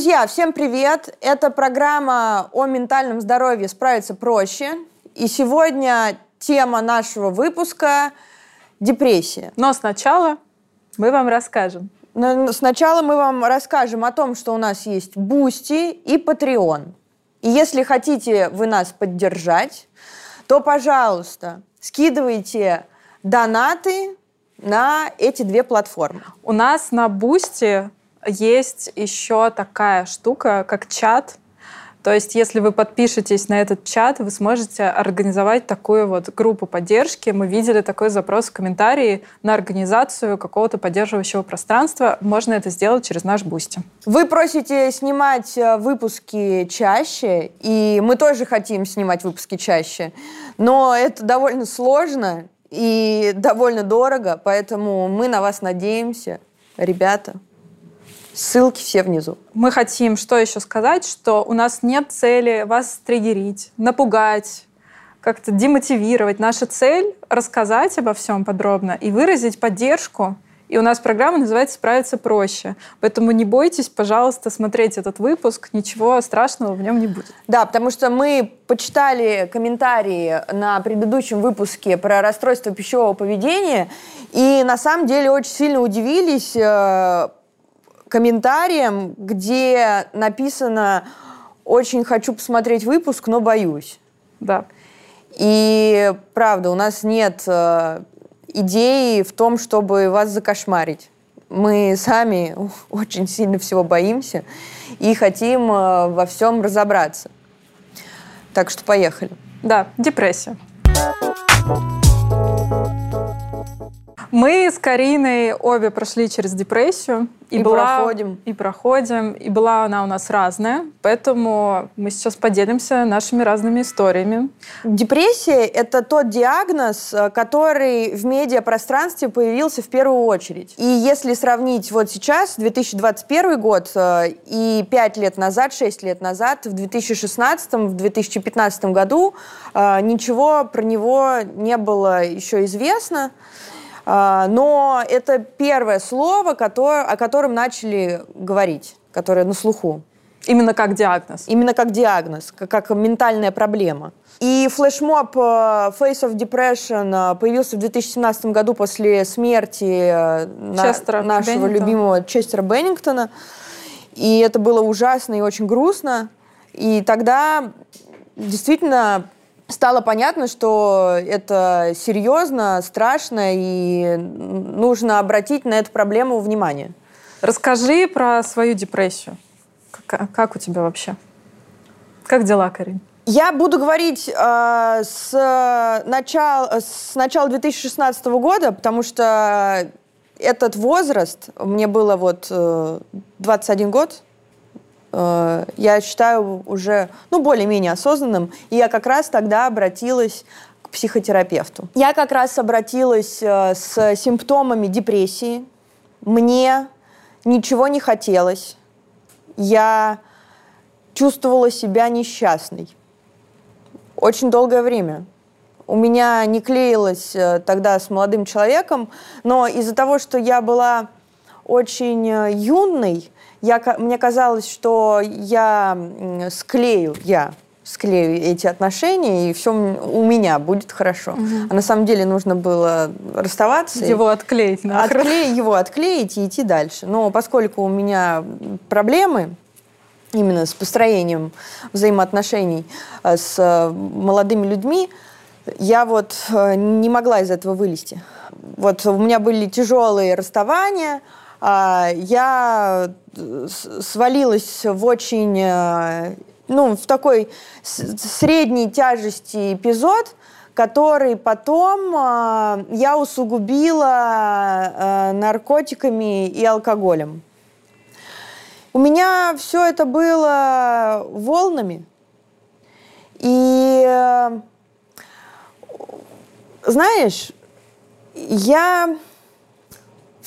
Друзья, всем привет! Это программа о ментальном здоровье «Справиться проще». И сегодня тема нашего выпуска – депрессия. Но сначала мы вам расскажем. Сначала мы вам расскажем о том, что у нас есть Boosty и Patreon. И если хотите вы нас поддержать, то, пожалуйста, скидывайте донаты на эти две платформы. У нас на Boosty есть еще такая штука, как чат. То есть, если вы подпишетесь на этот чат, вы сможете организовать такую вот группу поддержки. Мы видели такой запрос в комментарии на организацию какого-то поддерживающего пространства. Можно это сделать через наш Boosty. Вы просите снимать э, выпуски чаще, и мы тоже хотим снимать выпуски чаще. Но это довольно сложно и довольно дорого, поэтому мы на вас надеемся, ребята. Ссылки все внизу. Мы хотим что еще сказать, что у нас нет цели вас триггерить, напугать, как-то демотивировать. Наша цель — рассказать обо всем подробно и выразить поддержку. И у нас программа называется «Справиться проще». Поэтому не бойтесь, пожалуйста, смотреть этот выпуск. Ничего страшного в нем не будет. Да, потому что мы почитали комментарии на предыдущем выпуске про расстройство пищевого поведения, и на самом деле очень сильно удивились, э, комментариям, где написано «Очень хочу посмотреть выпуск, но боюсь». Да. И правда, у нас нет э, идеи в том, чтобы вас закошмарить. Мы сами очень сильно всего боимся и хотим э, во всем разобраться. Так что поехали. Да, депрессия. Мы с Кариной обе прошли через депрессию. И, и была, проходим. И проходим. И была она у нас разная. Поэтому мы сейчас поделимся нашими разными историями. Депрессия — это тот диагноз, э, который в медиапространстве появился в первую очередь. И если сравнить вот сейчас, 2021 год, э, и 5 лет назад, 6 лет назад, в 2016, в 2015 году, э, ничего про него не было еще известно. А, но это первое слово, которое, о котором начали говорить, которое на слуху. Именно как диагноз? Именно как диагноз, как, как ментальная проблема. И флешмоб э, Face of Depression э, появился в 2017 году после смерти э, Честера нашего Беннингтона. любимого Честера Беннингтона. И это было ужасно и очень грустно. И тогда действительно стало понятно, что это серьезно, страшно, и нужно обратить на эту проблему внимание. Расскажи про свою депрессию. Как, как у тебя вообще? Как дела, Карин? Я буду говорить э, с, начала, с начала 2016 года, потому что этот возраст, мне было вот э, 21 год, Э, я считаю уже, ну, более-менее осознанным. И я как раз тогда обратилась к психотерапевту. Я как раз обратилась э, с симптомами депрессии. Мне ничего не хотелось. Я чувствовала себя несчастной. Очень долгое время. У меня не клеилось э, тогда с молодым человеком, но из-за того, что я была очень юной, я, мне казалось, что я склею, я склею эти отношения, и все у меня будет хорошо. Угу. А на самом деле нужно было расставаться. Его отклеить. Нахрен. Отклеить, его отклеить и идти дальше. Но поскольку у меня проблемы именно с построением взаимоотношений э, с э, молодыми людьми, я вот э, не могла из этого вылезти. Вот у меня были тяжелые расставания, я свалилась в очень, э, ну, в такой средней тяжести эпизод, который потом э, я усугубила э, наркотиками и алкоголем. У меня все это было волнами. И знаешь, я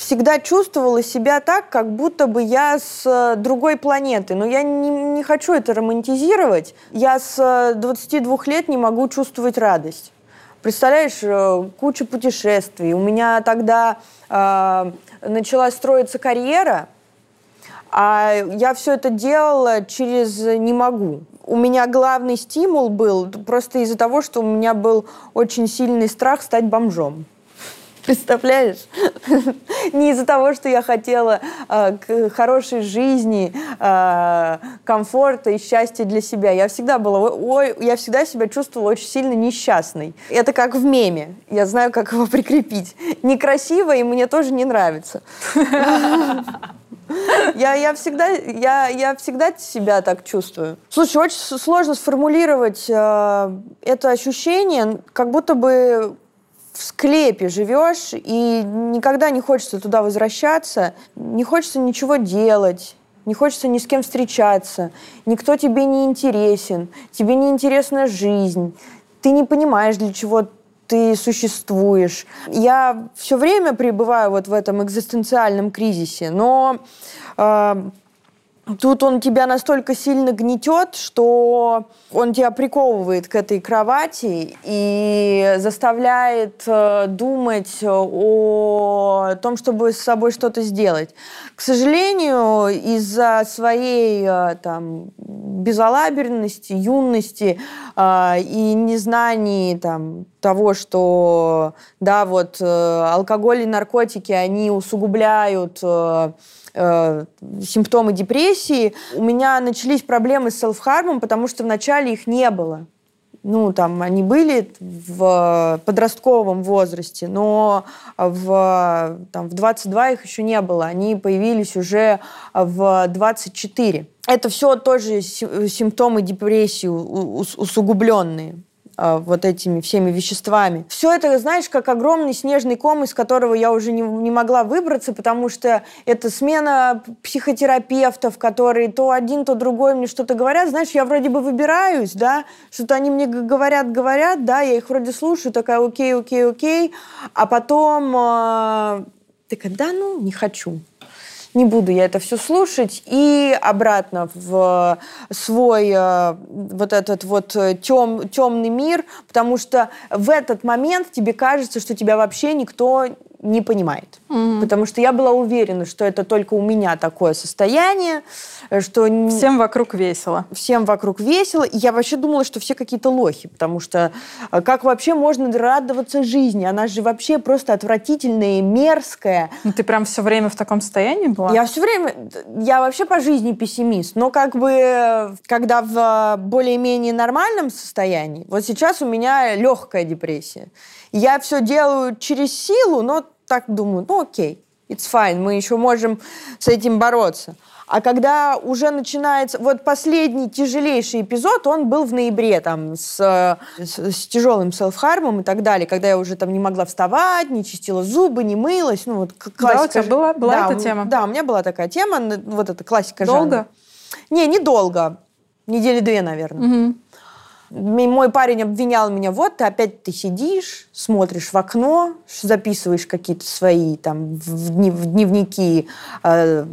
всегда чувствовала себя так, как будто бы я с э, другой планеты. Но я не, не хочу это романтизировать. Я с 22 э, лет не могу чувствовать радость. Представляешь, э, куча путешествий. У меня тогда э, начала строиться карьера, А я все это делала через «не могу». У меня главный стимул был просто из-за того, что у меня был очень сильный страх стать бомжом. Представляешь? Не из-за того, что я хотела э, хорошей жизни, э, комфорта и счастья для себя. Я всегда была, ой, я всегда себя чувствовала очень сильно несчастной. Это как в меме. Я знаю, как его прикрепить. Некрасиво, и мне тоже не нравится. Я, я, всегда, я, я всегда себя так чувствую. Слушай, очень сложно сформулировать э, это ощущение, как будто бы в склепе живешь, и никогда не хочется туда возвращаться, не хочется ничего делать, не хочется ни с кем встречаться, никто тебе не интересен, тебе не интересна жизнь, ты не понимаешь, для чего ты существуешь. Я все время пребываю вот в этом экзистенциальном кризисе, но э, Тут он тебя настолько сильно гнетет, что он тебя приковывает к этой кровати и заставляет э, думать о том, чтобы с собой что-то сделать. К сожалению, из-за своей э, там, безалаберности, юности э, и незнаний там, того, что да, вот, алкоголь и наркотики, они усугубляют э, симптомы депрессии. У меня начались проблемы с селфхармом, потому что вначале их не было. Ну, там, они были в подростковом возрасте, но в, там, в 22 их еще не было. Они появились уже в 24. Это все тоже симптомы депрессии усугубленные. А, вот этими всеми веществами. Все это, знаешь, как огромный снежный ком, из которого я уже не, не могла выбраться, потому что это смена психотерапевтов, которые то один, то другой мне что-то говорят. Знаешь, я вроде бы выбираюсь, да, что-то они мне говорят, говорят, да, я их вроде слушаю, такая окей, окей, окей, а потом э, такая, да ну, не хочу не буду я это все слушать, и обратно в свой э, вот этот вот э, тем, темный мир, потому что в этот момент тебе кажется, что тебя вообще никто не понимает. Mm-hmm. Потому что я была уверена, что это только у меня такое состояние, что... Всем вокруг весело. Всем вокруг весело. И я вообще думала, что все какие-то лохи, потому что э, как вообще можно радоваться жизни? Она же вообще просто отвратительная и мерзкая. Ну ты прям все время в таком состоянии была? Я все время... Я вообще по жизни пессимист. Но как бы, когда в более-менее нормальном состоянии, вот сейчас у меня легкая депрессия. Я все делаю через силу, но так думаю, ну окей, it's fine, мы еще можем с этим бороться. А когда уже начинается... Вот последний тяжелейший эпизод, он был в ноябре, там, с, с, с тяжелым селфхармом и так далее, когда я уже там не могла вставать, не чистила зубы, не мылась. Ну, вот классика. Да, у тебя была, была да, эта тема? Да, у меня была такая тема, вот эта классика Долго? жанра. Не, недолго. Недели две, наверное. Угу. Мой парень обвинял меня, вот ты опять ты сидишь, смотришь в окно, записываешь какие-то свои там в, днев, в дневники э,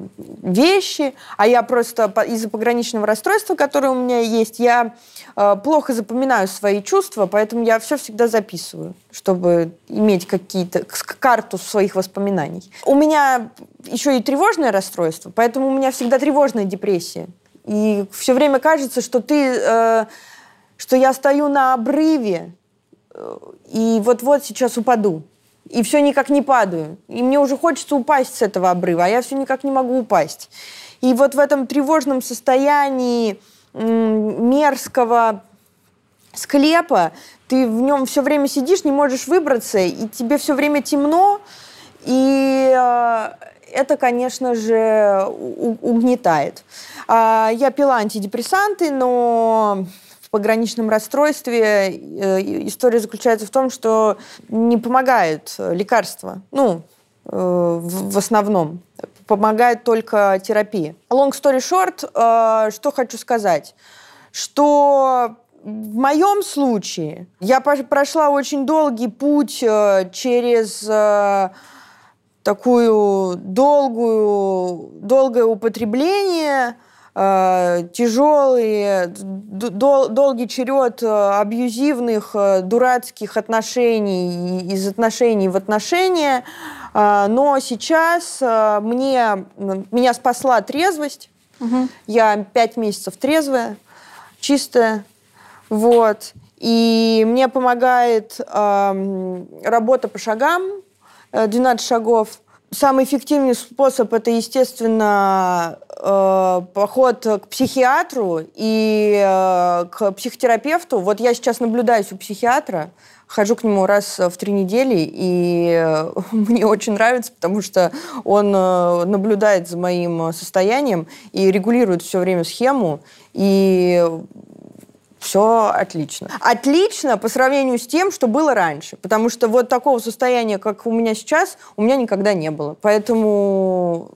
вещи, а я просто из-за пограничного расстройства, которое у меня есть, я э, плохо запоминаю свои чувства, поэтому я все всегда записываю, чтобы иметь какие-то карту своих воспоминаний. У меня еще и тревожное расстройство, поэтому у меня всегда тревожная депрессия. И все время кажется, что ты э, что я стою на обрыве э, и вот-вот сейчас упаду. И все никак не падаю. И мне уже хочется упасть с этого обрыва, а я все никак не могу упасть. И вот в этом тревожном состоянии мерзкого склепа ты в нем все время сидишь, не можешь выбраться, и тебе все время темно, и э, это, конечно же, угнетает. Э, я пила антидепрессанты, но в пограничном расстройстве э, история заключается в том, что не помогают лекарства. Ну, э, в основном. Помогает только терапия. Long story short, э, что хочу сказать. Что в моем случае я прошла очень долгий путь через такую долгую, долгое употребление – Э, тяжелый, дол, долгий черед э, абьюзивных, э, дурацких отношений из отношений в отношения, но сейчас мне, меня спасла трезвость. Угу. Я пять месяцев трезвая, чистая. Вот. И мне помогает э, работа по шагам, 12 шагов. Самый эффективный способ это, естественно, э, поход к психиатру и э, к психотерапевту. Вот я сейчас наблюдаюсь у психиатра, хожу к нему раз в три недели, и э, мне очень нравится, потому что он э, наблюдает за моим состоянием и регулирует все время схему. И все отлично. Отлично по сравнению с тем, что было раньше. Потому что вот такого состояния, как у меня сейчас, у меня никогда не было. Поэтому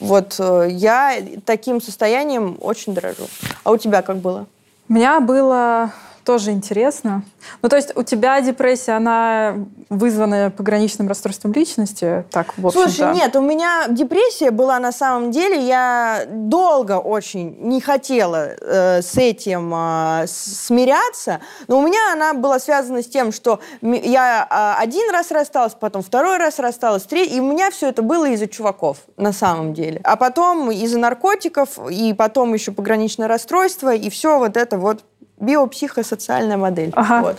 вот э, я таким состоянием очень дорожу. А у тебя как было? У меня было тоже интересно. Ну, то есть у тебя депрессия, она вызвана пограничным расстройством личности? Так, в общем Слушай, нет, у меня депрессия была на самом деле. Я долго очень не хотела э, с этим э, смиряться, но у меня она была связана с тем, что я э, один раз рассталась, потом второй раз рассталась, третий, и у меня все это было из-за чуваков на самом деле. А потом из-за наркотиков, и потом еще пограничное расстройство, и все вот это вот биопсихосоциальная модель. Ага. Вот.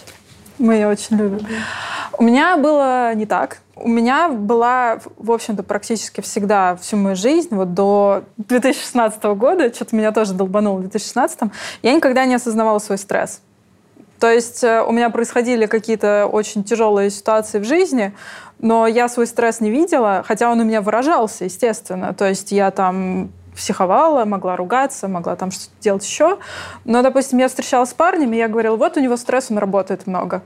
Мы ее очень любим. У меня было не так. У меня была, в общем-то, практически всегда всю мою жизнь, вот до 2016 года, что-то меня тоже долбануло в 2016, я никогда не осознавала свой стресс. То есть э, у меня происходили какие-то очень тяжелые ситуации в жизни, но я свой стресс не видела, хотя он у меня выражался, естественно. То есть я там психовала, могла ругаться, могла там что-то делать еще. Но, допустим, я встречалась с парнями, и я говорила, вот у него стресс, он работает много.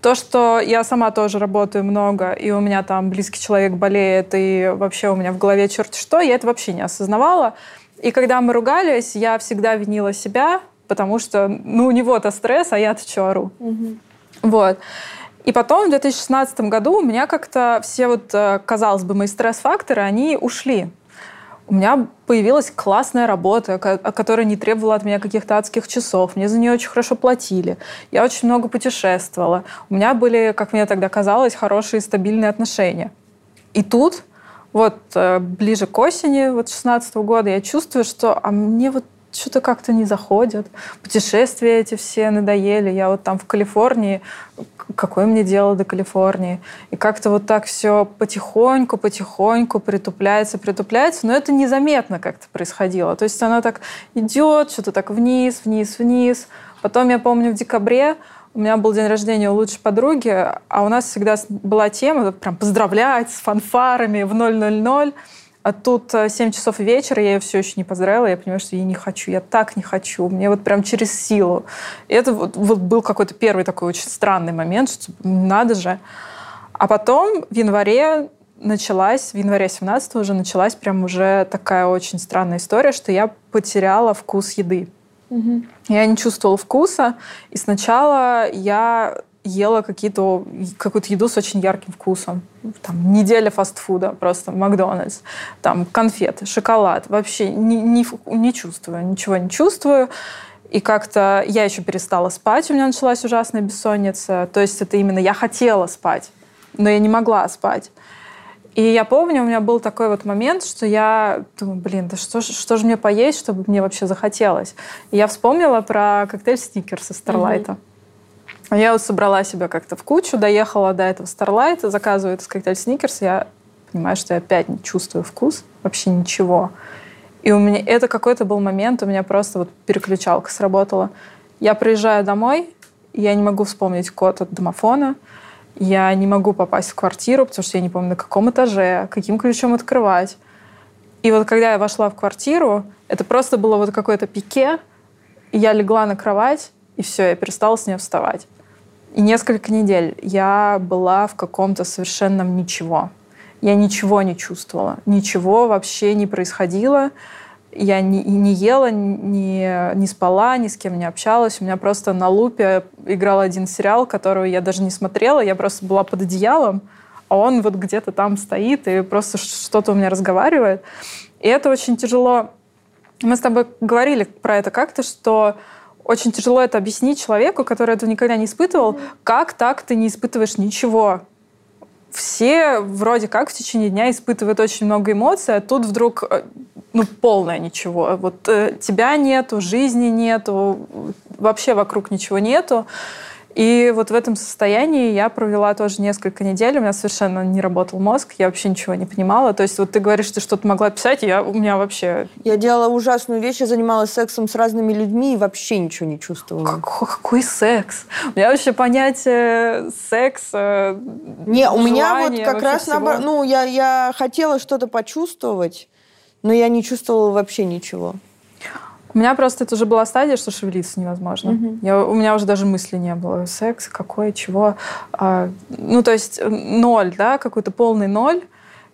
То, что я сама тоже работаю много, и у меня там близкий человек болеет, и вообще у меня в голове черт что, я это вообще не осознавала. И когда мы ругались, я всегда винила себя, потому что, ну, у него-то стресс, а я-то что ору. Угу. Вот. И потом в 2016 году у меня как-то все вот, э, казалось бы, мои стресс-факторы, они ушли у меня появилась классная работа, которая не требовала от меня каких-то адских часов. Мне за нее очень хорошо платили. Я очень много путешествовала. У меня были, как мне тогда казалось, хорошие стабильные отношения. И тут, вот э, ближе к осени вот 16 года, я чувствую, что а мне вот что-то как-то не заходят. Путешествия эти все надоели. Я вот там в Калифорнии, какое мне дело до Калифорнии? И как-то вот так все потихоньку, потихоньку притупляется, притупляется, но это незаметно как-то происходило. То есть оно так идет, что-то так вниз, вниз, вниз. Потом, я помню, в декабре у меня был день рождения у лучшей подруги, а у нас всегда была тема прям поздравлять с фанфарами в 000. А тут 7 э, часов вечера, я ее все еще не поздравила, я понимаю, что я не хочу, я так не хочу, мне вот прям через силу. И это вот, вот был какой-то первый такой очень странный момент, что надо же. А потом в январе началась, в январе 17 уже началась прям уже такая очень странная история, что я потеряла вкус еды. Угу. Я не чувствовала вкуса, и сначала я ела какие-то, какую-то еду с очень ярким вкусом. Там, неделя фастфуда, просто Макдональдс. Там конфеты, шоколад. Вообще не, не, не чувствую, ничего не чувствую. И как-то я еще перестала спать, у меня началась ужасная бессонница. То есть это именно я хотела спать, но я не могла спать. И я помню, у меня был такой вот момент, что я думаю, блин, да что, что же мне поесть, чтобы мне вообще захотелось. И я вспомнила про коктейль Сникерс из Старлайта. Mm-hmm. Я вот собрала себя как-то в кучу, доехала до этого Старлайта, заказываю этот коктейль Сникерс, я понимаю, что я опять не чувствую вкус, вообще ничего. И у меня это какой-то был момент, у меня просто вот переключалка сработала. Я приезжаю домой, я не могу вспомнить код от домофона, я не могу попасть в квартиру, потому что я не помню, на каком этаже, каким ключом открывать. И вот когда я вошла в квартиру, это просто было вот какое-то пике, и я легла на кровать, и все, я перестала с нее вставать. И несколько недель я была в каком-то совершенном ничего. Я ничего не чувствовала, ничего вообще не происходило. Я не, не ела, не, не спала, ни с кем не общалась. У меня просто на лупе играл один сериал, который я даже не смотрела. Я просто была под одеялом, а он вот где-то там стоит и просто что-то у меня разговаривает. И это очень тяжело. Мы с тобой говорили про это как-то, что очень тяжело это объяснить человеку, который этого никогда не испытывал, как так ты не испытываешь ничего. все вроде как в течение дня испытывают очень много эмоций, а тут вдруг э, ну, полное ничего. Вот э, тебя нету, жизни нету, вообще вокруг ничего нету. И вот в этом состоянии я провела тоже несколько недель, у меня совершенно не работал мозг, я вообще ничего не понимала. То есть вот ты говоришь, ты что-то могла писать, я, у меня вообще... Я делала ужасную вещь, я занималась сексом с разными людьми и вообще ничего не чувствовала. Какой, какой секс? У меня вообще понятие секса, Не, у меня вот как раз наоборот, ну, я, я хотела что-то почувствовать, но я не чувствовала вообще ничего. У меня просто это уже была стадия, что шевелиться невозможно. Мгм. Я, у меня уже даже мысли не было. Секс, какой, чего. А, ну, то есть э, ноль, да, какой-то полный ноль.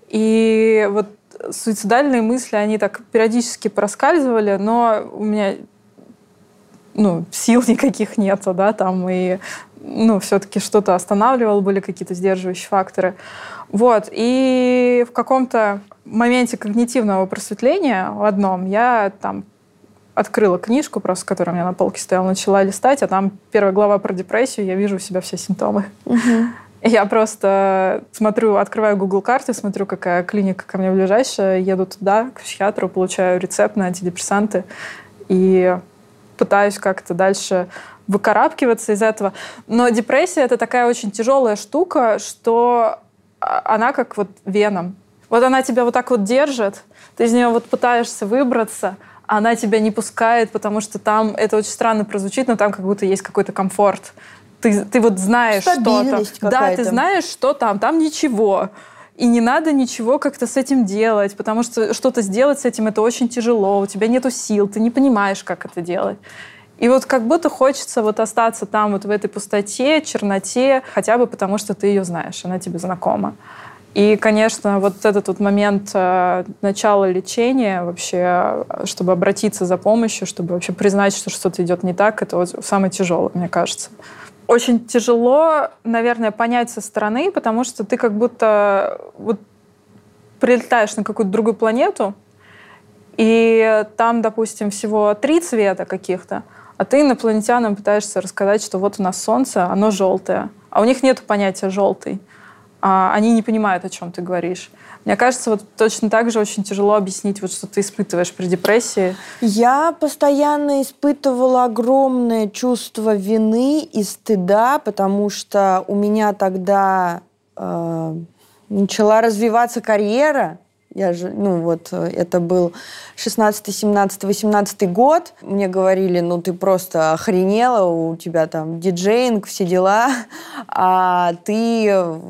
И вот суицидальные мысли, они так периодически проскальзывали, но у меня ну, сил никаких нету, да, там, и, ну, все-таки что-то останавливало, были какие-то сдерживающие факторы. Вот, и в каком-то моменте когнитивного просветления в одном я там открыла книжку, просто которая у меня на полке стояла, начала листать, а там первая глава про депрессию, я вижу у себя все симптомы. Я просто смотрю, открываю Google карты, смотрю, какая клиника ко мне ближайшая, еду туда, к психиатру, получаю рецепт на антидепрессанты и пытаюсь как-то дальше выкарабкиваться из этого. Но депрессия — это такая очень тяжелая штука, что а, она как вот веном. Вот она тебя вот так вот держит, ты из нее вот пытаешься выбраться, она тебя не пускает, потому что там, это очень странно прозвучит, но там как будто есть какой-то комфорт. Ты, ты вот знаешь, что там. Да, ты знаешь, что там. Там ничего. И не надо ничего как-то с этим делать, потому что что-то сделать с этим это очень тяжело, у тебя нету сил, ты не понимаешь, как это делать. И вот как будто хочется вот остаться там вот в этой пустоте, черноте, хотя бы потому, что ты ее знаешь, она тебе знакома. И, конечно, вот этот вот момент э, начала лечения вообще, э, чтобы обратиться за помощью, чтобы вообще признать, что что-то идет не так, это вот самое тяжелое, мне кажется. Очень тяжело, наверное, понять со стороны, потому что ты как будто вот прилетаешь на какую-то другую планету, и там, допустим, всего три цвета каких-то, а ты инопланетянам пытаешься рассказать, что вот у нас Солнце, оно желтое, а у них нет понятия желтый. А они не понимают, о чем ты говоришь. Мне кажется, вот точно так же очень тяжело объяснить, вот, что ты испытываешь при депрессии. Я постоянно испытывала огромное чувство вины и стыда, потому что у меня тогда э, начала развиваться карьера. Я же, ну вот, э, это был 16, 17, 18 год. Мне говорили, ну ты просто охренела, у тебя там диджейнг, все дела, а ты э,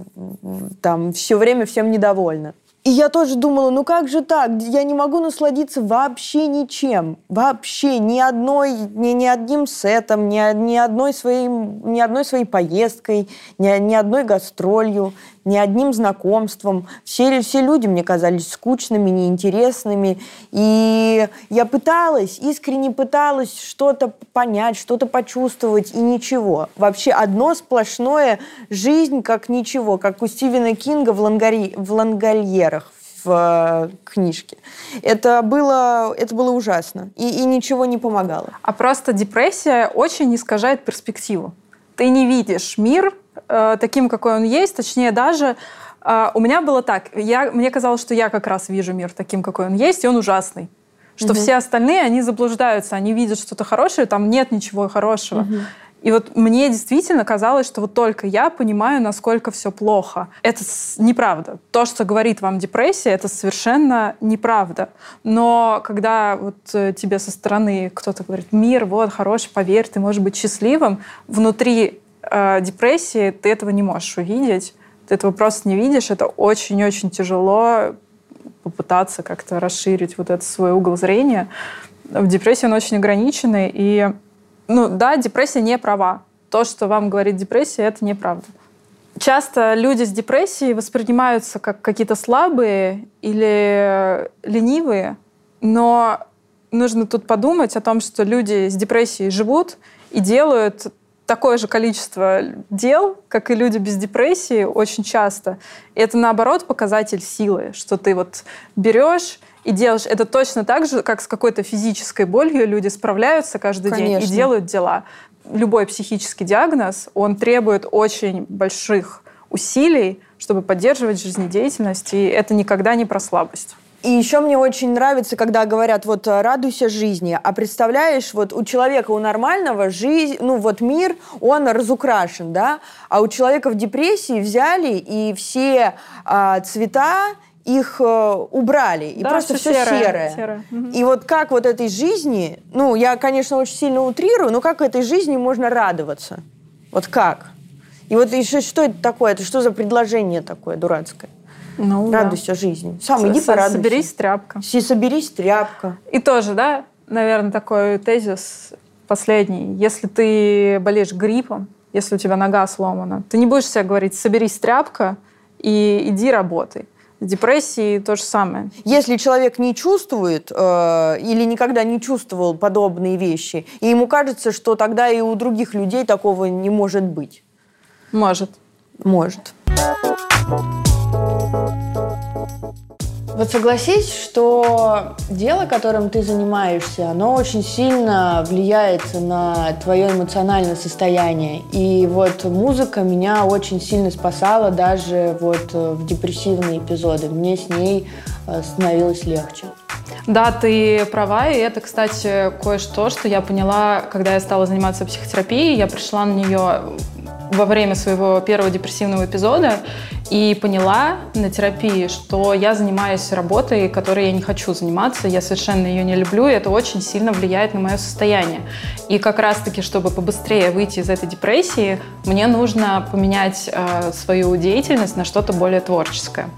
там все время всем недовольна. И я тоже думала, ну как же так? Я не могу насладиться вообще ничем. Вообще ни одной, ни, ни одним сетом, ни, ни, одной своей, ни одной своей поездкой, ни, ни одной гастролью, ни одним знакомством. Все, все люди мне казались скучными, неинтересными. И я пыталась, искренне пыталась что-то понять, что-то почувствовать, и ничего. Вообще одно сплошное жизнь как ничего, как у Стивена Кинга в, лангари, в лангольерах в э, книжке. Это было, это было ужасно. И, и ничего не помогало. А просто депрессия очень искажает перспективу. Ты не видишь мир э, таким, какой он есть, точнее даже э, у меня было так, я, мне казалось, что я как раз вижу мир таким, какой он есть, и он ужасный. Что Мгм. все остальные, они заблуждаются, они видят что-то хорошее, там нет ничего хорошего. Мгм. И вот мне действительно казалось, что вот только я понимаю, насколько все плохо. Это неправда. То, что говорит вам депрессия, это совершенно неправда. Но когда вот э, тебе со стороны кто-то говорит, мир, вот, хороший, поверь, ты можешь быть счастливым, внутри э, депрессии ты этого не можешь увидеть. Ты этого просто не видишь. Это очень-очень тяжело попытаться как-то расширить вот этот свой угол зрения. В депрессии он очень ограниченный, и ну да, депрессия не права. То, что вам говорит депрессия, это неправда. Часто люди с депрессией воспринимаются как какие-то слабые или ленивые, но нужно тут подумать о том, что люди с депрессией живут и делают такое же количество дел, как и люди без депрессии, очень часто. И это, наоборот, показатель силы, что ты вот берешь и делаешь. Это точно так же, как с какой-то физической болью люди справляются каждый день Конечно. и делают дела. Любой психический диагноз, он требует очень больших усилий, чтобы поддерживать жизнедеятельность, и это никогда не про слабость. И еще мне очень нравится, когда говорят, вот радуйся жизни. А представляешь, вот у человека, у нормального жизнь, ну вот мир, он разукрашен, да? А у человека в депрессии взяли и все а, цвета их э, убрали, и да, просто все, все серое. серое. серое. И вот как вот этой жизни, ну, я, конечно, очень сильно утрирую, но как этой жизни можно радоваться? Вот как? И вот еще что это такое? Это что за предложение такое дурацкое? Ну, радуйся да. жизни. Сам иди порадуйся. Соберись тряпка. Си, соберись тряпка. И тоже, да, наверное, такой тезис последний. Если ты болеешь гриппом, если у тебя нога сломана, ты не будешь себе говорить «соберись тряпка» и иди работай. В депрессии то же самое. Если человек не чувствует э, или никогда не чувствовал подобные вещи, и ему кажется, что тогда и у других людей такого не может быть. Может. Может. Вот согласись, что дело, которым ты занимаешься, оно очень сильно влияет на твое эмоциональное состояние. И вот музыка меня очень сильно спасала даже вот в депрессивные эпизоды. Мне с ней э, становилось легче. Да, ты права, и это, кстати, кое-что, что я поняла, когда я стала заниматься психотерапией. Я пришла на нее во время своего первого депрессивного эпизода и поняла на терапии, что я занимаюсь работой, которой я не хочу заниматься, я совершенно ее не люблю, и это очень сильно влияет на мое состояние. И как раз-таки, чтобы побыстрее выйти из этой депрессии, мне нужно поменять э, свою деятельность на что-то более творческое.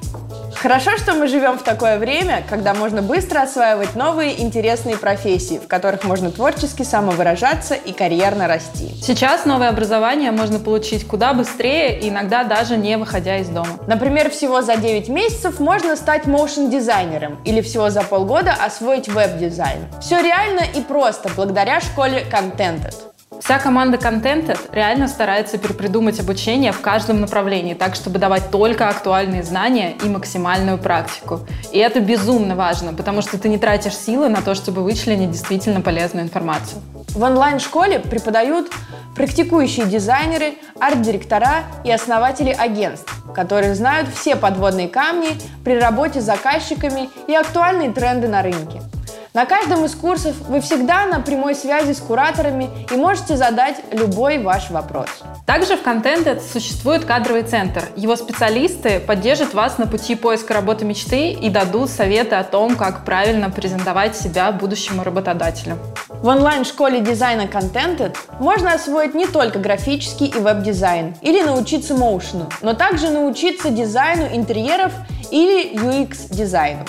Хорошо, что мы живем в такое время, когда можно быстро осваивать новые интересные профессии, в которых можно творчески самовыражаться и карьерно расти. Сейчас новое образование можно получить куда быстрее, иногда даже не выходя из дома. Например, всего за 9 месяцев можно стать моушен-дизайнером или всего за полгода освоить веб-дизайн. Все реально и просто благодаря школе Contented. Вся команда Contented реально старается перепридумать обучение в каждом направлении, так, чтобы давать только актуальные знания и максимальную практику. И это безумно важно, потому что ты не тратишь силы на то, чтобы вычленить действительно полезную информацию. В онлайн-школе преподают практикующие дизайнеры, арт-директора и основатели агентств, которые знают все подводные камни при работе с заказчиками и актуальные тренды на рынке. На каждом из курсов вы всегда на прямой связи с кураторами и можете задать любой ваш вопрос. Также в Contented существует кадровый центр. Его специалисты поддержат вас на пути поиска работы мечты и дадут советы о том, как правильно презентовать себя будущему работодателю. В онлайн-школе дизайна Contented можно освоить не только графический и веб-дизайн или научиться motion у, но также научиться дизайну интерьеров или UX-дизайну.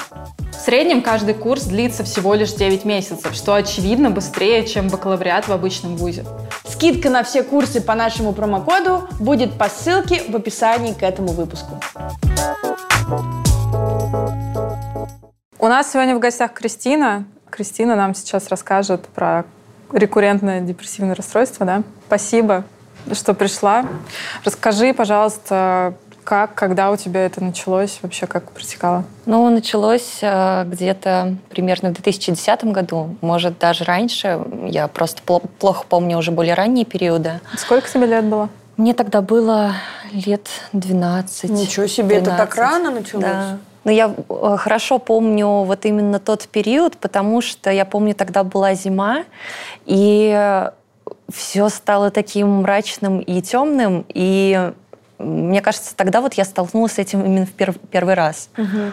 В среднем каждый курс длится всего лишь 9 месяцев, что очевидно быстрее, чем бакалавриат в обычном вузе. Скидка на все курсы по нашему промокоду будет по ссылке в описании к этому выпуску. У нас сегодня в гостях Кристина. Кристина нам сейчас расскажет про рекуррентное депрессивное расстройство. Да? Спасибо, что пришла. Расскажи, пожалуйста, как, когда у тебя это началось, вообще как протекало? Ну, началось э, где-то примерно в 2010 году, может, даже раньше. Я просто плохо помню уже более ранние периоды. Сколько тебе лет было? Мне тогда было лет 12. Ничего себе, 12. это так рано началось? Да. Но я э, хорошо помню вот именно тот период, потому что я помню, тогда была зима, и все стало таким мрачным и темным, и мне кажется, тогда вот я столкнулась с этим именно в перв, первый раз. Угу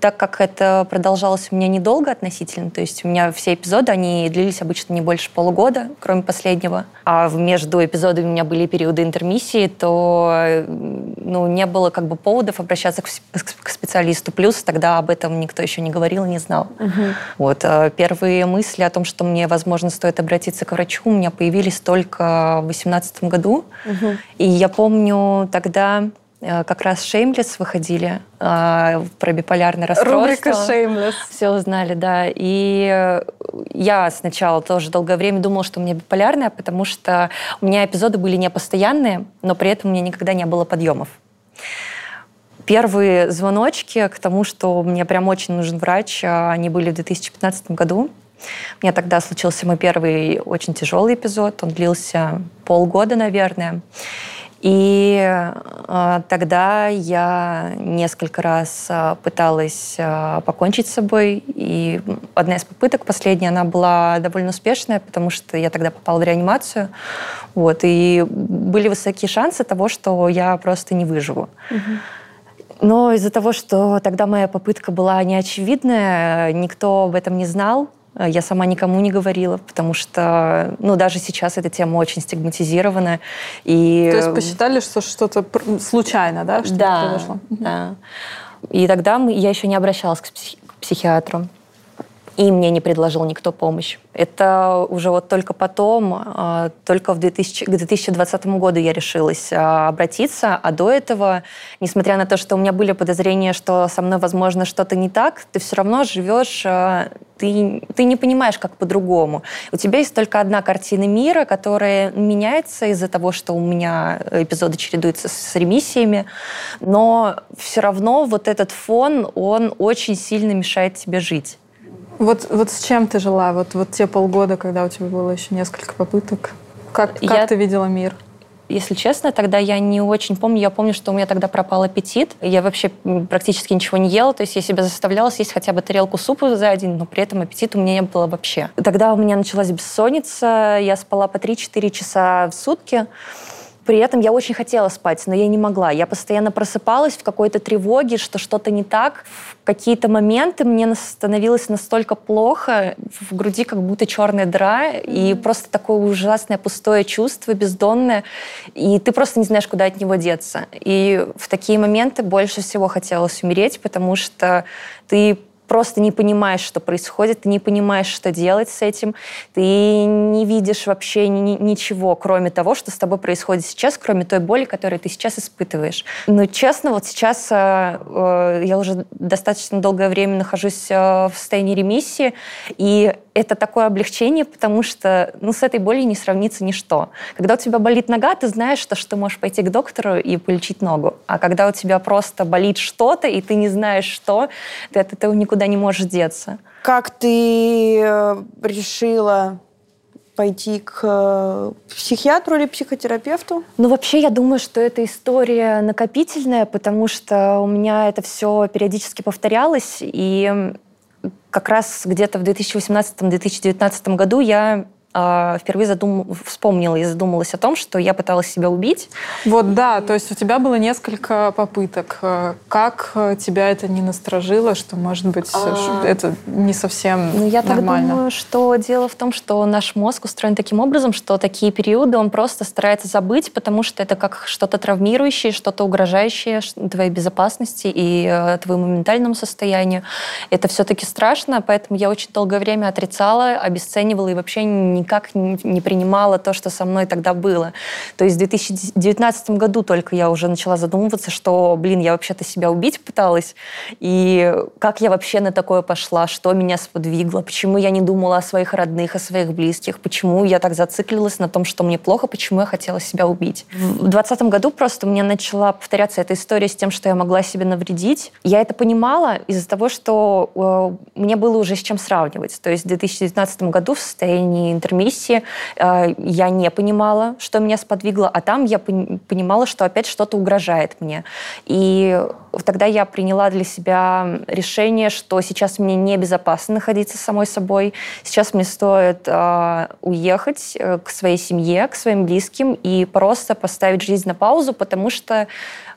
так как это продолжалось у меня недолго относительно, то есть у меня все эпизоды, они длились обычно не больше полугода, кроме последнего, а между эпизодами у меня были периоды интермиссии, то ну, не было как бы поводов обращаться к, к специалисту. Плюс тогда об этом никто еще не говорил, не знал. Угу. Вот. А первые мысли о том, что мне, возможно, стоит обратиться к врачу, у меня появились только в 2018 году. Угу. И я помню тогда Э, как раз «Шеймлес» выходили э, про биполярное расстройство. Рубрика «Шеймлес». Все узнали, да. И я сначала тоже долгое время думала, что у меня биполярное, потому что у меня эпизоды были не постоянные, но при этом у меня никогда не было подъемов. Первые звоночки к тому, что мне прям очень нужен врач, э, они были в 2015 году. У меня тогда случился мой первый очень тяжелый эпизод. Он длился полгода, наверное. И э, тогда я несколько раз э, пыталась э, покончить с собой. И одна из попыток, последняя, она была довольно успешная, потому что я тогда попала в реанимацию. Вот, и были высокие шансы того, что я просто не выживу. Но из-за того, что тогда моя попытка была неочевидная, никто об этом не знал, я сама никому не говорила, потому что, ну, даже сейчас эта тема очень стигматизирована. И... То есть посчитали, что что-то случайно, да, что да, произошло? Да. И тогда я еще не обращалась к психиатру. И мне не предложил никто помощь. Это уже вот только потом, а, только в 2000, к 2020 году я решилась а, обратиться, а до этого, несмотря на то, что у меня были подозрения, что со мной, возможно, что-то не так, ты все равно живешь, а, ты, ты не понимаешь, как по-другому. У тебя есть только одна картина мира, которая меняется из-за того, что у меня эпизоды чередуются с ремиссиями, но все равно вот этот фон, он очень сильно мешает тебе жить. Вот, вот с чем ты жила? Вот, вот те полгода, когда у тебя было еще несколько попыток. Как, как Я- ты видела мир? Если честно, тогда я не очень помню. Я помню, что у меня тогда пропал аппетит. Я вообще практически ничего не ела. То есть я себя заставляла съесть хотя бы тарелку супа за день, но при этом аппетита у меня не было вообще. Тогда у меня началась бессонница. Я спала по 3-4 часа в сутки. При этом я очень хотела спать, но я не могла. Я постоянно просыпалась в какой-то тревоге, что что-то не так. В какие-то моменты мне становилось настолько плохо, в груди как будто черная дыра, и просто такое ужасное пустое чувство, бездонное, и ты просто не знаешь, куда от него деться. И в такие моменты больше всего хотелось умереть, потому что ты просто не понимаешь, что происходит, ты не понимаешь, что делать с этим, ты не видишь вообще ни- ни- ничего, кроме того, что с тобой происходит сейчас, кроме той боли, которую ты сейчас испытываешь. Но честно, вот сейчас э, э, я уже достаточно долгое время нахожусь э, в состоянии ремиссии, и это такое облегчение, потому что ну, с этой болью не сравнится ничто. Когда у тебя болит нога, ты знаешь, что, что ты можешь пойти к доктору и полечить ногу. А когда у тебя просто болит что-то, и ты не знаешь, что, ты от этого никуда не можешь деться. Как ты э, решила пойти к э, психиатру или психотерапевту? Ну, вообще, я думаю, что эта история накопительная, потому что у меня это все периодически повторялось, и как раз где-то в 2018-2019 году я впервые задум... вспомнила и задумалась о том, что я пыталась себя убить. Вот да, то есть у тебя было несколько попыток. Э, Как э, тебя это не насторожило, что, может быть, А. ш- это не совсем Ну, я так нормально? думаю, что дело в том, что наш мозг устроен таким образом, что такие периоды он просто старается забыть, потому что это как что-то травмирующее, что-то угрожающее твоей безопасности и э, твоему ментальному состоянию. Это все-таки страшно, поэтому я очень долгое время отрицала, обесценивала и вообще никак не, принимала то, что со мной тогда было. То есть в 2019 году только я уже начала задумываться, что, блин, я вообще-то себя убить пыталась, и как я вообще на такое пошла, что меня сподвигло, почему я не думала о своих родных, о своих близких, почему я так зациклилась на том, что мне плохо, почему я хотела себя убить. В 2020 году просто меня начала повторяться эта история с тем, что я могла себе навредить. Я это понимала из-за того, что э, мне было уже с чем сравнивать. То есть в 2019 году в состоянии интермиссии э, я не понимала, что меня сподвигло, а там я пони- понимала, что опять что-то угрожает мне. И тогда я приняла для себя решение, что сейчас мне небезопасно находиться самой собой. Сейчас мне стоит э, уехать э, к своей семье, к своим близким и просто поставить жизнь на паузу, потому что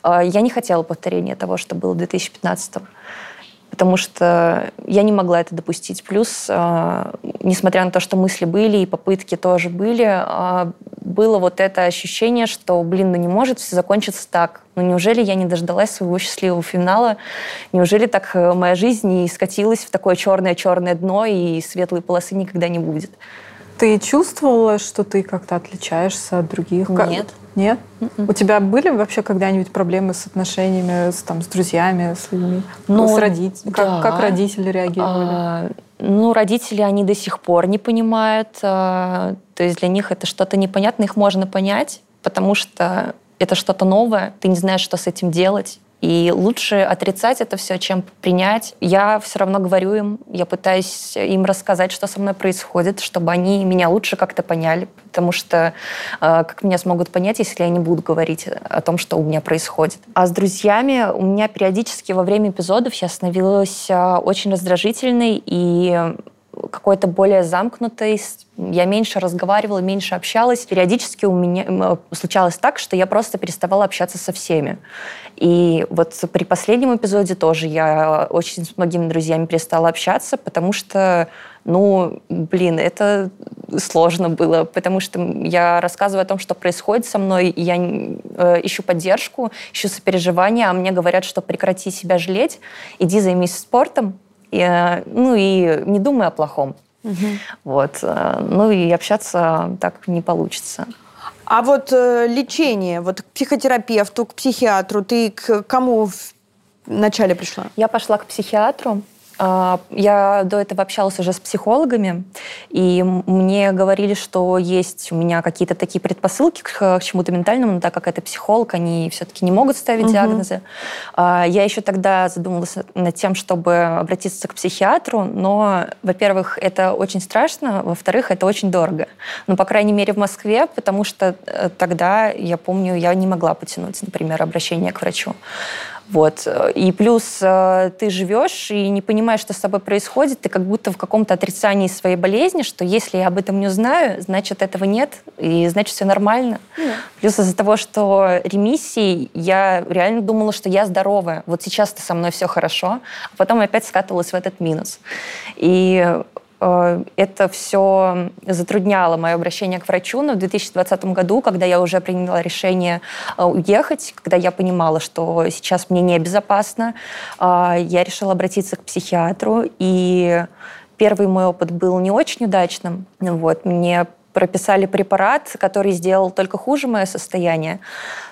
я не хотела повторения того, что было в 2015 потому что я не могла это допустить. Плюс, э, несмотря на то, что мысли были и попытки тоже были, э, было вот это ощущение, что, блин, ну не может все закончиться так. Ну неужели я не дождалась своего счастливого финала? Неужели так э, моя жизнь не скатилась в такое черное-черное дно и светлой полосы никогда не будет? Ты чувствовала, что ты как-то отличаешься от других? Как- Нет. Нет? У тебя были вообще когда-нибудь проблемы с отношениями с, там, с друзьями, с людьми? Ну, с родителями? Как, да. как родители реагировали? А, ну, родители, они до сих пор не понимают. а, то есть для них это что-то непонятное, их можно понять, потому что это что-то новое, ты не знаешь, что с этим делать. И лучше отрицать это все, чем принять. Я все равно говорю им, я пытаюсь им рассказать, что со мной происходит, чтобы они меня лучше как-то поняли, потому что э, как меня смогут понять, если я не буду говорить о том, что у меня происходит. А с друзьями у меня периодически во время эпизодов я становилась э, очень раздражительной и какой-то более замкнутой, я меньше разговаривала, меньше общалась. Периодически у меня случалось так, что я просто переставала общаться со всеми. И вот при последнем эпизоде тоже я очень с многими друзьями перестала общаться, потому что, ну, блин, это сложно было, потому что я рассказываю о том, что происходит со мной, я э, ищу поддержку, ищу сопереживание, а мне говорят, что прекрати себя жалеть, иди займись спортом, и, э, ну и не думай о плохом. Угу. Вот. Э, ну и общаться так не получится. А вот э, лечение, вот к психотерапевту, к психиатру, ты к кому вначале пришла? Я пошла к психиатру. А, я до этого общалась уже с психологами, и мне говорили, что есть у меня какие-то такие предпосылки к чему-то ментальному, но так как это психолог, они все-таки не могут ставить угу. диагнозы. А, я еще тогда задумалась над тем, чтобы обратиться к психиатру, но, во-первых, это очень страшно, во-вторых, это очень дорого. Ну, по крайней мере, в Москве, потому что э, тогда, я помню, я не могла потянуть, например, обращение к врачу. Вот. И плюс э, ты живешь и не понимаешь, что с тобой происходит, ты как будто в каком-то отрицании своей болезни, что если я об этом не узнаю, значит, этого нет, и значит, все нормально. Mm. Плюс из-за того, что ремиссии, я реально думала, что я здоровая. Вот сейчас-то со мной все хорошо, а потом опять скатывалась в этот минус. И это все затрудняло мое обращение к врачу, но в 2020 году, когда я уже приняла решение э, уехать, когда я понимала, что сейчас мне небезопасно, э, я решила обратиться к психиатру, и первый мой опыт был не очень удачным. Вот, мне прописали препарат, который сделал только хуже мое состояние.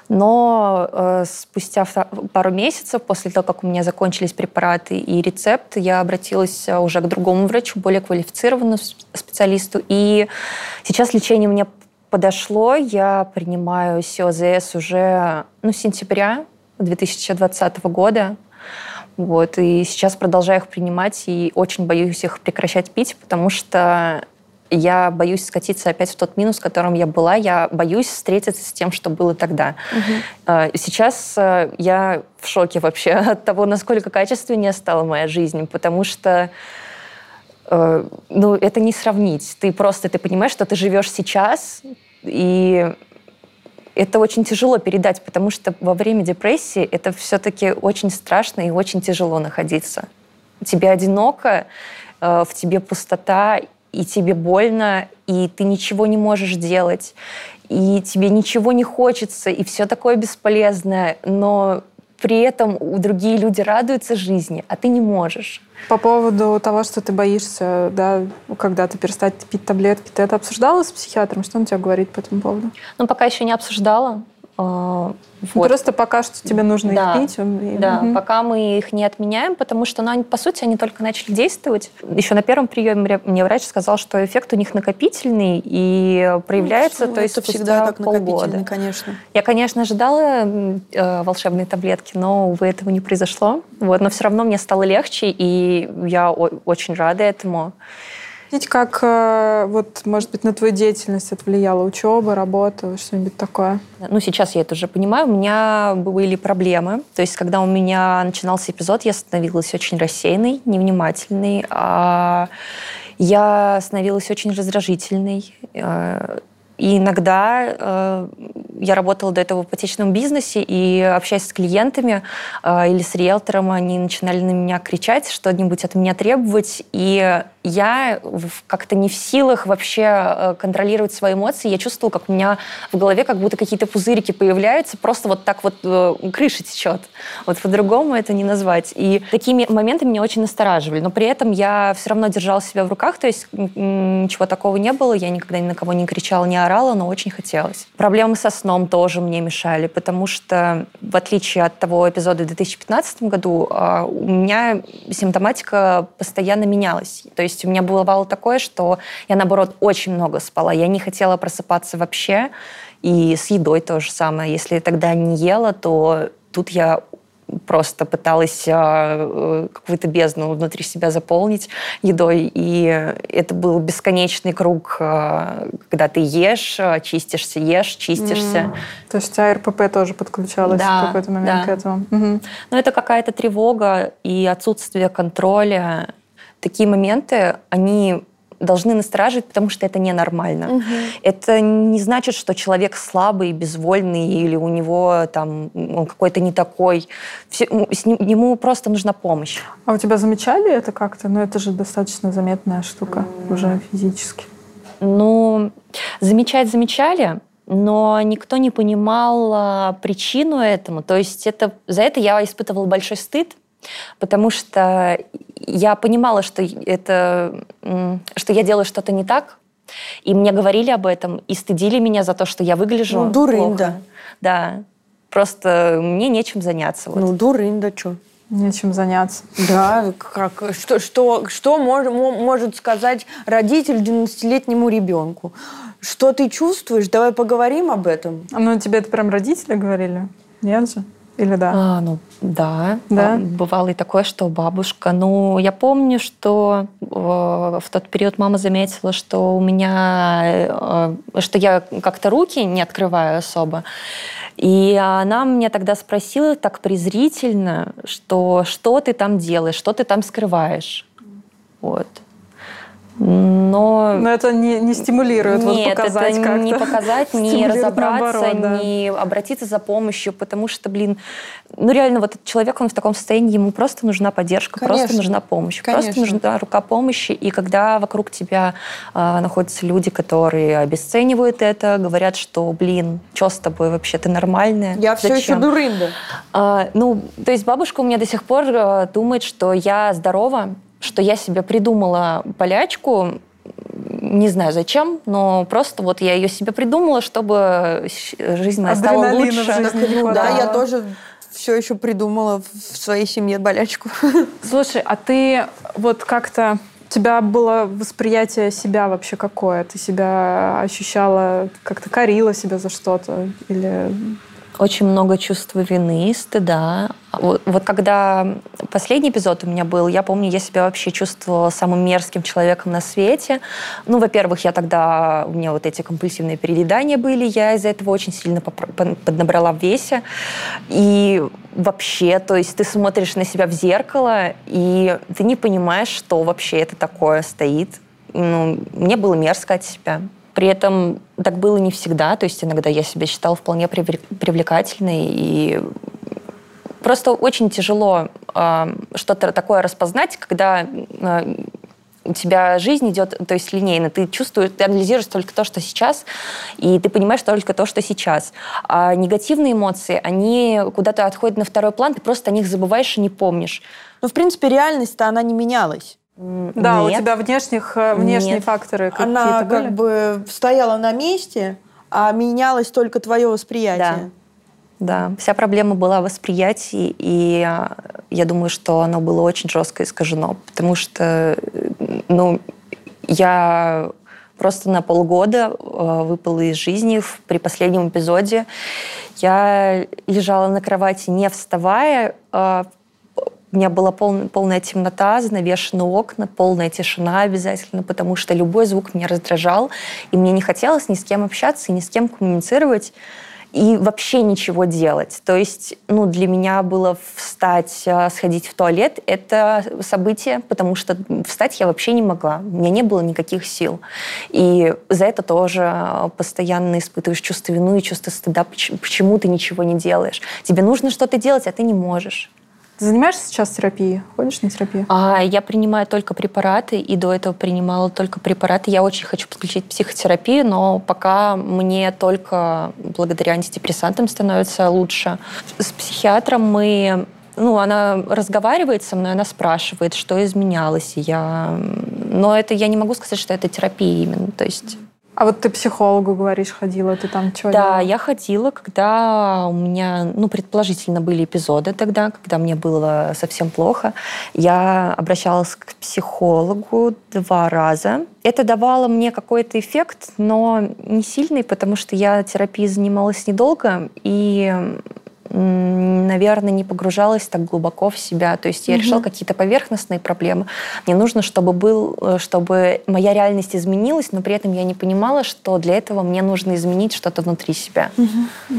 Но э, спустя пару месяцев, после того, как у меня закончились препараты и рецепт, я обратилась э, уже к другому врачу, более квалифицированному специалисту. И сейчас лечение мне подошло. Я принимаю СИОЗС уже ну, с сентября 2020 года. Вот, и сейчас продолжаю их принимать и очень боюсь их прекращать пить, потому что я боюсь скатиться опять в тот минус, в котором я была. Я боюсь встретиться с тем, что было тогда. Угу. Сейчас э, я в шоке вообще от того, насколько качественнее стала моя жизнь, потому что э, ну, это не сравнить. Ты просто ты понимаешь, что ты живешь сейчас, и это очень тяжело передать, потому что во время депрессии это все-таки очень страшно и очень тяжело находиться. Тебе одиноко, э, в тебе пустота, и тебе больно, и ты ничего не можешь делать, и тебе ничего не хочется, и все такое бесполезное, но при этом другие люди радуются жизни, а ты не можешь. По поводу того, что ты боишься, да, когда ты перестать пить таблетки, ты это обсуждала с психиатром? Что он тебе говорит по этому поводу? Ну, пока еще не обсуждала. А, вот. Просто пока что тебе нужно да, их пить. Да, угу. пока мы их не отменяем, потому что, ну, они, по сути, они только начали действовать. Еще на первом приеме мне врач сказал, что эффект у них накопительный и проявляется, ну, то есть это всегда как полгода. конечно. Я, конечно, ожидала э, волшебной таблетки, но, увы, этого не произошло. Вот, но все равно мне стало легче, и я очень рада этому. Видите, как, э, вот, может быть, на твою деятельность это влияла учеба, работа, что-нибудь такое? Ну, сейчас я это уже понимаю. У меня были проблемы. То есть, когда у меня начинался эпизод, я становилась очень рассеянной, невнимательной. А я становилась очень раздражительной. И иногда э, я работала до этого в ипотечном бизнесе, и общаясь с клиентами э, или с риэлтором, они начинали на меня кричать, что-нибудь от меня требовать, и я как-то не в силах вообще э, контролировать свои эмоции. Я чувствовала, как у меня в голове как будто какие-то пузырики появляются, просто вот так вот э, крыша течет. Вот по-другому это не назвать. И такие моменты меня очень настораживали. Но при этом я все равно держала себя в руках, то есть ничего такого не было. Я никогда ни на кого не кричала, не орала, но очень хотелось. Проблемы со сном тоже мне мешали, потому что в отличие от того эпизода в 2015 году, а, у меня симптоматика постоянно менялась. То есть у меня бывало такое, что я, наоборот, очень много спала. Я не хотела просыпаться вообще. И с едой то же самое. Если тогда не ела, то тут я просто пыталась э, какую-то бездну внутри себя заполнить едой. И это был бесконечный круг, э, когда ты ешь, чистишься, ешь, чистишься. Mm. То есть АРПП тоже подключалась да, в какой-то момент да. к этому? Угу. Ну, это какая-то тревога и отсутствие контроля. Такие моменты, они должны настораживать, потому что это ненормально. Угу. Это не значит, что человек слабый, безвольный или у него там он какой-то не такой. Все, с ним, ему просто нужна помощь. А у тебя замечали это как-то? Ну, это же достаточно заметная штука mm. уже физически. Ну, замечать замечали, но никто не понимал а, причину этому. То есть это, за это я испытывала большой стыд, потому что я понимала, что, это, что я делаю что-то не так, и мне говорили об этом, и стыдили меня за то, что я выгляжу Ну, дурында. Плохо. Да. Просто мне нечем заняться. Вот. Ну, дурында, что? Нечем заняться. Да, как, что, что, что мож, может сказать родитель 12-летнему ребенку? Что ты чувствуешь? Давай поговорим об этом. А ну тебе это прям родители говорили? Нет же? Или да? А, ну, да. да. А, бывало и такое, что бабушка. Ну, я помню, что э, в тот период мама заметила, что у меня, э, что я как-то руки не открываю особо. И она меня тогда спросила так презрительно, что что ты там делаешь, что ты там скрываешь. Вот. Но... Но это не, не стимулирует Нет, вот показать это не показать, не разобраться, наоборот, да. не обратиться за помощью, потому что, блин, ну реально вот этот человек, он в таком состоянии, ему просто нужна поддержка, Конечно. просто нужна помощь, Конечно. просто нужна рука помощи. И когда вокруг тебя э, находятся люди, которые обесценивают это, говорят, что, блин, что с тобой вообще, ты нормальная? Я Зачем? все еще дурында. А, ну, то есть бабушка у меня до сих пор э, думает, что я здорова, что я себе придумала полячку, не знаю зачем, но просто вот я ее себе придумала, чтобы жизнь моя стала лучше. Ну, да, я тоже все еще придумала в своей семье болячку. Слушай, а ты вот как-то у тебя было восприятие себя вообще какое? Ты себя ощущала, как-то корила себя за что-то? Или очень много чувства вины, стыда. Вот, вот когда последний эпизод у меня был, я помню, я себя вообще чувствовала самым мерзким человеком на свете. Ну, во-первых, я тогда, у меня вот эти компульсивные переедания были, я из-за этого очень сильно поднабрала в весе. И вообще, то есть ты смотришь на себя в зеркало, и ты не понимаешь, что вообще это такое стоит. Ну, мне было мерзко от себя. При этом так было не всегда, то есть иногда я себя считала вполне привлекательной, и просто очень тяжело э, что-то такое распознать, когда э, у тебя жизнь идет, то есть линейно. Ты чувствуешь, ты анализируешь только то, что сейчас, и ты понимаешь только то, что сейчас. А негативные эмоции, они куда-то отходят на второй план, ты просто о них забываешь и не помнишь. Ну, в принципе, реальность-то она не менялась. Да, Нет. у тебя внешних, э, внешние Нет. факторы какие-то Она были? как бы стояла на месте, а менялось только твое восприятие. Да. Да, вся проблема была в восприятии, и э, я думаю, что оно было очень жестко искажено, потому что, ну, я просто на полгода э, выпала из жизни при последнем эпизоде. Я лежала на кровати, не вставая, у меня была пол, полная темнота, занавешены окна, полная тишина обязательно, потому что любой звук меня раздражал, и мне не хотелось ни с кем общаться ни с кем коммуницировать и вообще ничего делать. То есть, ну, для меня было встать, а, сходить в туалет — это событие, потому что встать я вообще не могла. У меня не было никаких сил. И за это тоже постоянно испытываешь чувство вины и чувство стыда, почему ты ничего не делаешь. Тебе нужно что-то делать, а ты не можешь. Ты занимаешься сейчас терапией? Ходишь на терапию? А, я принимаю только препараты, и до этого принимала только препараты. Я очень хочу подключить психотерапию, но пока мне только благодаря антидепрессантам становится лучше. С психиатром мы ну, она разговаривает со мной, она спрашивает, что изменялось. Я... Но это я не могу сказать, что это терапия именно. То есть а вот ты психологу, говоришь, ходила, ты там что Да, делала? я ходила, когда у меня, ну, предположительно, были эпизоды тогда, когда мне было совсем плохо. Я обращалась к психологу два раза. Это давало мне какой-то эффект, но не сильный, потому что я терапией занималась недолго, и наверное, не погружалась так глубоко в себя. То есть я угу. решала какие-то поверхностные проблемы. Мне нужно, чтобы был, э, чтобы моя реальность изменилась, но при этом я не понимала, что для этого мне нужно изменить что-то внутри себя. Угу.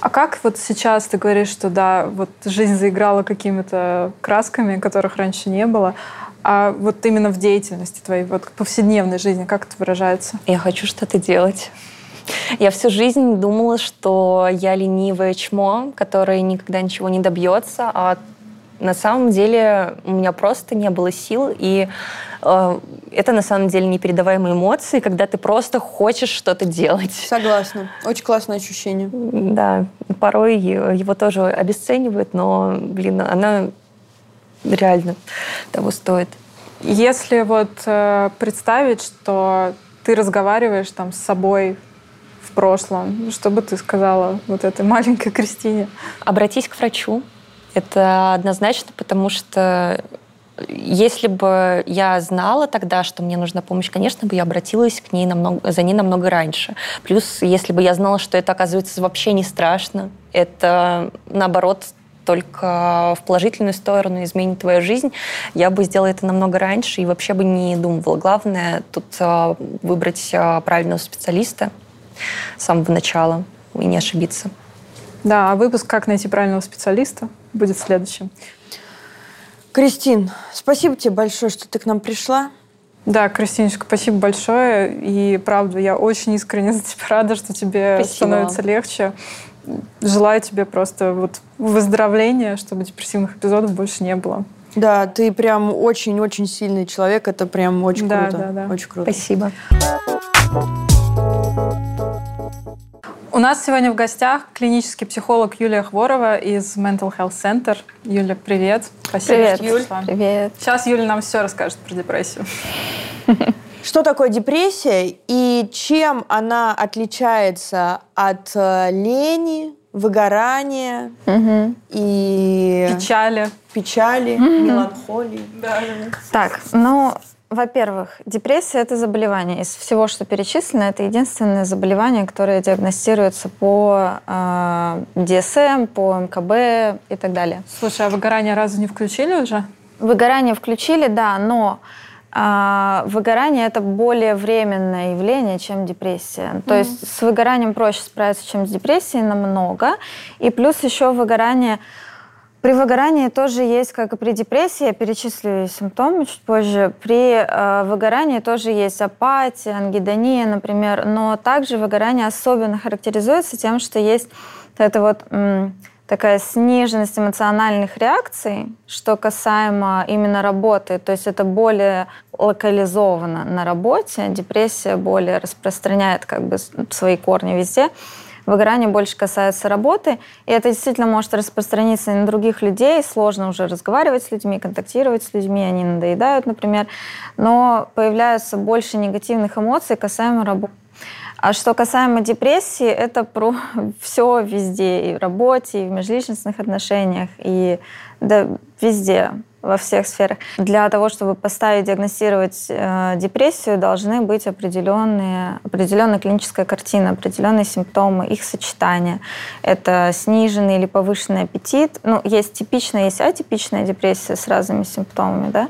А как вот сейчас ты говоришь, что да, вот жизнь заиграла какими-то красками, которых раньше не было, а вот именно в деятельности твоей, вот повседневной жизни, как это выражается? Я хочу что-то делать. Я всю жизнь думала, что я ленивое чмо, которое никогда ничего не добьется, а на самом деле у меня просто не было сил, и э, это на самом деле непередаваемые эмоции, когда ты просто хочешь что-то делать. Согласна. Очень классное ощущение. Да, порой его тоже обесценивают, но, блин, она реально того стоит. Если вот э, представить, что ты разговариваешь там с собой в прошлом, что бы ты сказала вот этой маленькой Кристине? Обратись к врачу. Это однозначно, потому что если бы я знала тогда, что мне нужна помощь, конечно бы я обратилась к ней намного, за ней намного раньше. Плюс, если бы я знала, что это, оказывается, вообще не страшно, это, наоборот, только в положительную сторону изменит твою жизнь, я бы сделала это намного раньше и вообще бы не думала. Главное тут а, выбрать а, правильного специалиста с самого начала и не ошибиться. Да, а выпуск «Как найти правильного специалиста» будет следующим. Кристин, спасибо тебе большое, что ты к нам пришла. Да, Кристиночка, спасибо большое. И правда, я очень искренне за тебя рада, что тебе спасибо. становится легче. Желаю тебе просто вот выздоровления, чтобы депрессивных эпизодов больше не было. Да, ты прям очень-очень сильный человек. Это прям очень да, круто. Да, да. Очень круто. Спасибо. У нас сегодня в гостях клинический психолог Юлия Хворова из Mental Health Center. Юля, привет. Спасибо, привет, Юль. Привет. Сейчас Юля нам все расскажет про депрессию. Что такое депрессия и чем она отличается от э, лени, выгорания угу. и печали, печали, угу. меланхолии? Да. Так, ну во-первых, депрессия – это заболевание. Из всего, что перечислено, это единственное заболевание, которое диагностируется по э, DSM, по МКБ и так далее. Слушай, а выгорание разве не включили уже? Выгорание включили, да, но э, выгорание – это более временное явление, чем депрессия. Mm-hmm. То есть с выгоранием проще справиться, чем с депрессией намного. И плюс еще выгорание – при выгорании тоже есть, как и при депрессии, я перечислю симптомы чуть позже. При э, выгорании тоже есть апатия, ангидония, например, но также выгорание особенно характеризуется тем, что есть это вот м, такая сниженность эмоциональных реакций, что касаемо именно работы, то есть это более локализовано на работе, депрессия более распространяет как бы свои корни везде. Выгорание больше касается работы, и это действительно может распространиться на других людей. Сложно уже разговаривать с людьми, контактировать с людьми, они надоедают, например. Но появляется больше негативных эмоций касаемо работы. А что касаемо депрессии, это про все везде, и в работе, и в межличностных отношениях, и да, везде во всех сферах. Для того, чтобы поставить, диагностировать э, депрессию, должны быть определенные, определенная клиническая картина, определенные симптомы, их сочетание. Это сниженный или повышенный аппетит. Ну, есть типичная, есть атипичная депрессия с разными симптомами. Да?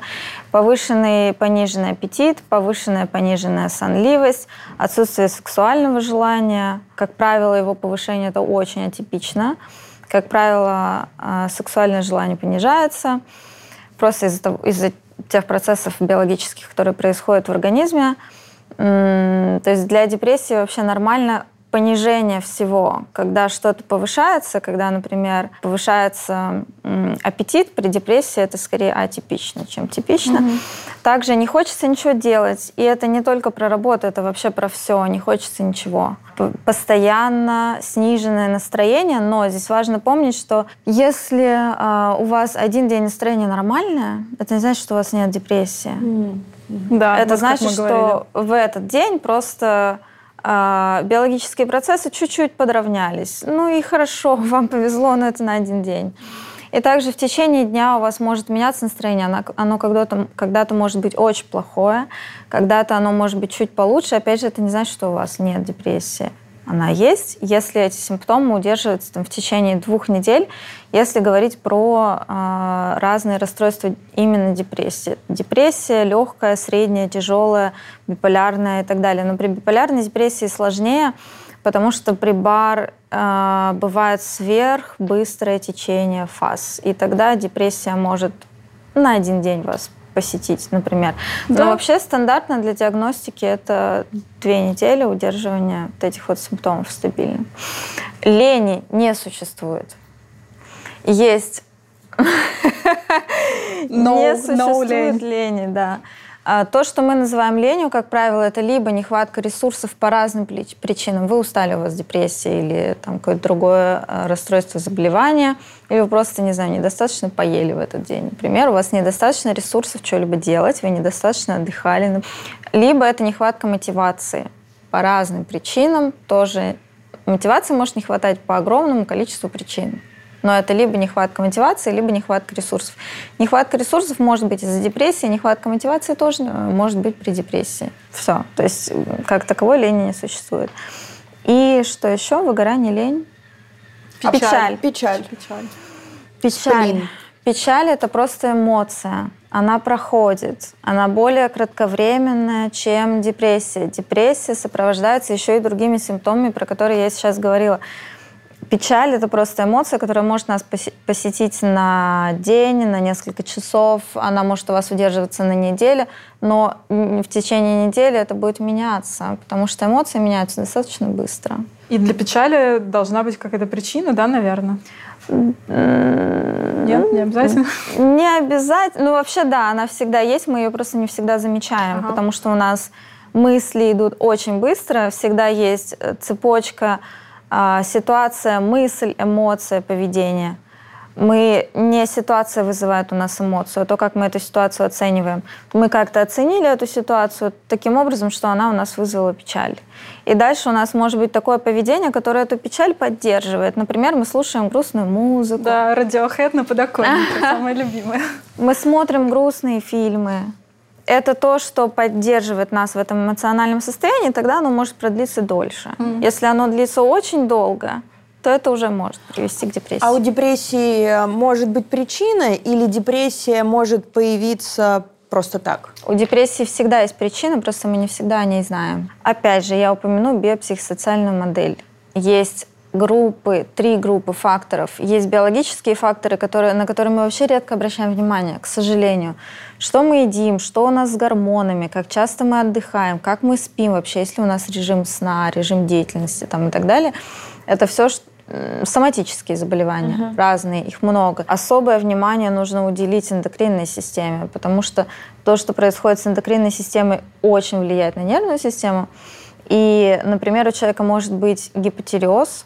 Повышенный, пониженный аппетит, повышенная, пониженная сонливость, отсутствие сексуального желания. Как правило, его повышение это очень атипично. Как правило, э, сексуальное желание понижается просто из-за из тех процессов биологических, которые происходят в организме. То есть для депрессии вообще нормально понижение всего, когда что-то повышается, когда, например, повышается аппетит при депрессии, это скорее атипично, чем типично. Mm-hmm. Также не хочется ничего делать, и это не только про работу, это вообще про все, не хочется ничего. Постоянно сниженное настроение, но здесь важно помнить, что если э, у вас один день настроения нормальное, это не значит, что у вас нет депрессии. Mm-hmm. Да, это значит, что в этот день просто а, биологические процессы чуть-чуть подравнялись. Ну и хорошо, вам повезло, но это на один день. И также в течение дня у вас может меняться настроение. Оно, оно когда-то, когда-то может быть очень плохое, когда-то оно может быть чуть получше. Опять же, это не значит, что у вас нет депрессии. Она есть, если эти симптомы удерживаются там, в течение двух недель, если говорить про э, разные расстройства именно депрессии. Депрессия легкая, средняя, тяжелая, биполярная и так далее. Но при биполярной депрессии сложнее, потому что при бар э, бывает сверх быстрое течение фаз. И тогда депрессия может на один день вас посетить, например. Да. Но вообще стандартно для диагностики это две недели удерживания вот этих вот симптомов стабильно. Лени не существует. Есть не существует лени, да. А то, что мы называем ленью, как правило, это либо нехватка ресурсов по разным причинам. Вы устали, у вас депрессия или там какое-то другое а, расстройство заболевания, или вы просто, не знаю, недостаточно поели в этот день. Например, у вас недостаточно ресурсов что-либо делать, вы недостаточно отдыхали. Либо это нехватка мотивации по разным причинам. Тоже мотивации может не хватать по огромному количеству причин. Но это либо нехватка мотивации, либо нехватка ресурсов. Нехватка ресурсов может быть из-за депрессии, нехватка мотивации тоже э, может быть при депрессии. Все. То есть как таковой лени не существует. И что еще? Выгорание, лень. Печаль. Печаль. Печаль. Печаль. Печаль. это просто эмоция. Она проходит. Она более кратковременная, чем депрессия. Депрессия сопровождается еще и другими симптомами, про которые я сейчас говорила. Печаль — это просто эмоция, которая может нас посетить на день, на несколько часов. Она может у вас удерживаться на неделю, но в течение недели это будет меняться, потому что эмоции меняются достаточно быстро. И для печали должна быть какая-то причина, да, наверное? Нет, не обязательно? Не обязательно. Ну, вообще, да, она всегда есть, мы ее просто не всегда замечаем, ага. потому что у нас мысли идут очень быстро, всегда есть э, цепочка ситуация, мысль, эмоция, поведение. Мы не ситуация вызывает у нас эмоцию, а то, как мы эту ситуацию оцениваем. Мы как-то оценили эту ситуацию таким образом, что она у нас вызвала печаль. И дальше у нас может быть такое поведение, которое эту печаль поддерживает. Например, мы слушаем грустную музыку. Да, радиохэд на подоконнике, самое любимое. Мы смотрим грустные фильмы это то, что поддерживает нас в этом эмоциональном состоянии, тогда оно может продлиться дольше. Mm. Если оно длится очень долго, то это уже может привести к депрессии. А у депрессии э, может быть причина или депрессия может появиться просто так? У депрессии всегда есть причина, просто мы не всегда о ней знаем. Опять же, я упомяну биопсихосоциальную модель. Есть группы, три группы факторов. Есть биологические факторы, которые, на которые мы вообще редко обращаем внимание, к сожалению. Что мы едим, что у нас с гормонами, как часто мы отдыхаем, как мы спим вообще, если у нас режим сна, режим деятельности там, и так далее. Это все соматические заболевания, uh-huh. разные, их много. Особое внимание нужно уделить эндокринной системе, потому что то, что происходит с эндокринной системой, очень влияет на нервную систему. И, например, у человека может быть гипотереоз,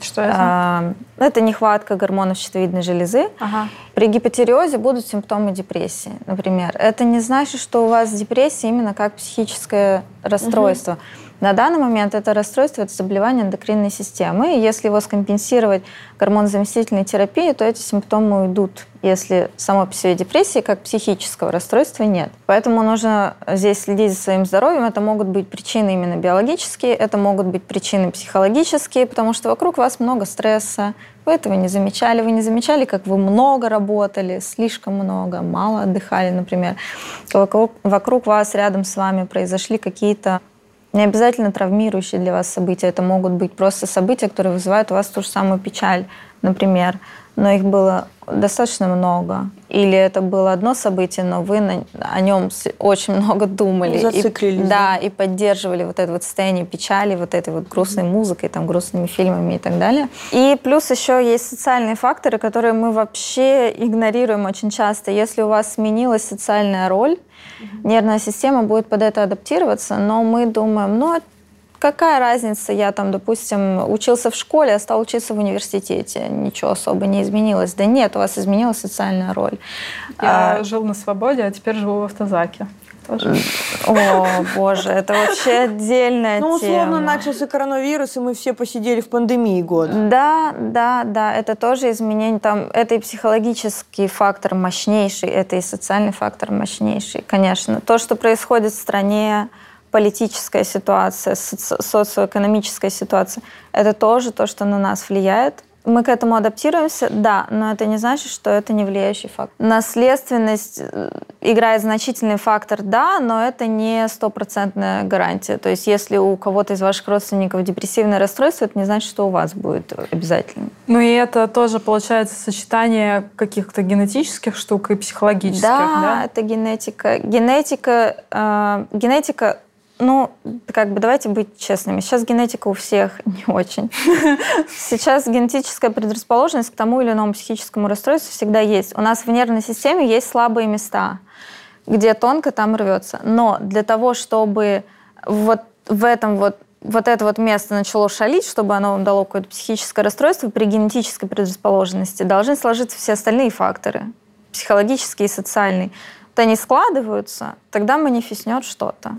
что это? А, это нехватка гормонов щитовидной железы. Ага. При гипотереозе будут симптомы депрессии, например. Это не значит, что у вас депрессия именно как психическое расстройство. Угу. На данный момент это расстройство, это заболевание эндокринной системы. И если его скомпенсировать гормонозаместительной терапией, то эти симптомы уйдут, если самой по себе депрессии как психического расстройства нет. Поэтому нужно здесь следить за своим здоровьем. Это могут быть причины именно биологические, это могут быть причины психологические, потому что вокруг вас много стресса, вы этого не замечали, вы не замечали, как вы много работали, слишком много, мало отдыхали, например. Вокруг, вокруг вас, рядом с вами произошли какие-то не обязательно травмирующие для вас события, это могут быть просто события, которые вызывают у вас ту же самую печаль, например. Но их было достаточно много. Или это было одно событие, но вы на, о нем очень много думали. Зациклились. И, да, и поддерживали вот это вот состояние печали, вот этой вот грустной музыкой, там, грустными фильмами и так далее. И плюс еще есть социальные факторы, которые мы вообще игнорируем очень часто. Если у вас сменилась социальная роль, Нервная система будет под это адаптироваться, но мы думаем, ну, какая разница, я там, допустим, учился в школе, а стал учиться в университете, ничего особо не изменилось. Да нет, у вас изменилась социальная роль. Я а, жил на свободе, а теперь живу в автозаке тоже. О, боже, это вообще отдельная тема. Ну, условно, начался коронавирус, и мы все посидели в пандемии год. Да, да, да, это тоже изменение. Там, это и психологический фактор мощнейший, это и социальный фактор мощнейший, конечно. То, что происходит в стране, политическая ситуация, соци- социоэкономическая ситуация, это тоже то, что на нас влияет. Мы к этому адаптируемся, да, но это не значит, что это не влияющий фактор. Наследственность э, играет значительный фактор, да, но это не стопроцентная гарантия. То есть если у кого-то из ваших родственников депрессивное расстройство, это не значит, что у вас будет обязательно. Ну и это тоже получается сочетание каких-то генетических штук и психологических, да? Да, это генетика. Генетика, э, генетика ну, как бы давайте быть честными. Сейчас генетика у всех не очень. Сейчас генетическая предрасположенность к тому или иному психическому расстройству всегда есть. У нас в нервной системе есть слабые места, где тонко там рвется. Но для того, чтобы вот в этом вот вот это вот место начало шалить, чтобы оно вам дало какое-то психическое расстройство, при генетической предрасположенности должны сложиться все остальные факторы, психологические и социальные. Вот они складываются, тогда манифестнет что-то.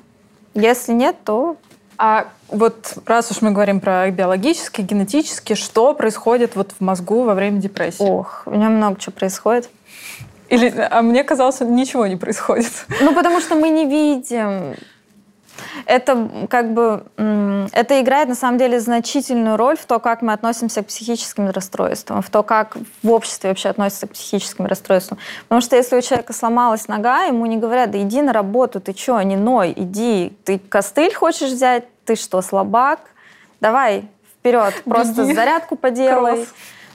Если нет, то... А вот раз уж мы говорим про биологически, генетически, что происходит вот в мозгу во время депрессии? Ох, в нем много чего происходит. Или, а мне казалось, ничего не происходит. Ну, потому что мы не видим это как бы это играет на самом деле значительную роль в то, как мы относимся к психическим расстройствам, в то, как в обществе вообще относятся к психическим расстройствам. Потому что если у человека сломалась нога, ему не говорят, да иди на работу, ты что, не ной, иди, ты костыль хочешь взять, ты что, слабак, давай вперед, просто Беги. зарядку поделай. Кросс.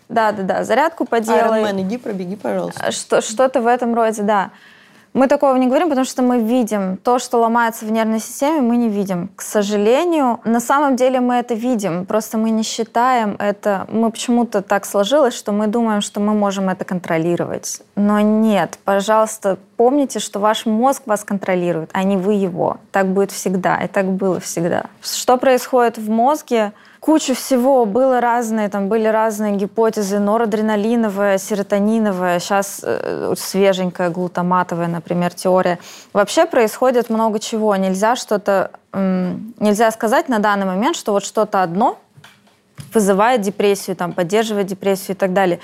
Да, да, да, зарядку поделай. Iron Man, иди пробеги, пожалуйста. Что, что-то в этом роде, да. Мы такого не говорим, потому что мы видим то, что ломается в нервной системе, мы не видим. К сожалению, на самом деле мы это видим, просто мы не считаем это. Мы почему-то так сложилось, что мы думаем, что мы можем это контролировать. Но нет, пожалуйста, помните, что ваш мозг вас контролирует, а не вы его. Так будет всегда, и так было всегда. Что происходит в мозге? Кучу всего. Было разные, там были разные гипотезы, норадреналиновая, серотониновая, сейчас э, свеженькая, глутаматовая, например, теория. Вообще происходит много чего. Нельзя что-то, э, нельзя сказать на данный момент, что вот что-то одно вызывает депрессию, там, поддерживает депрессию и так далее.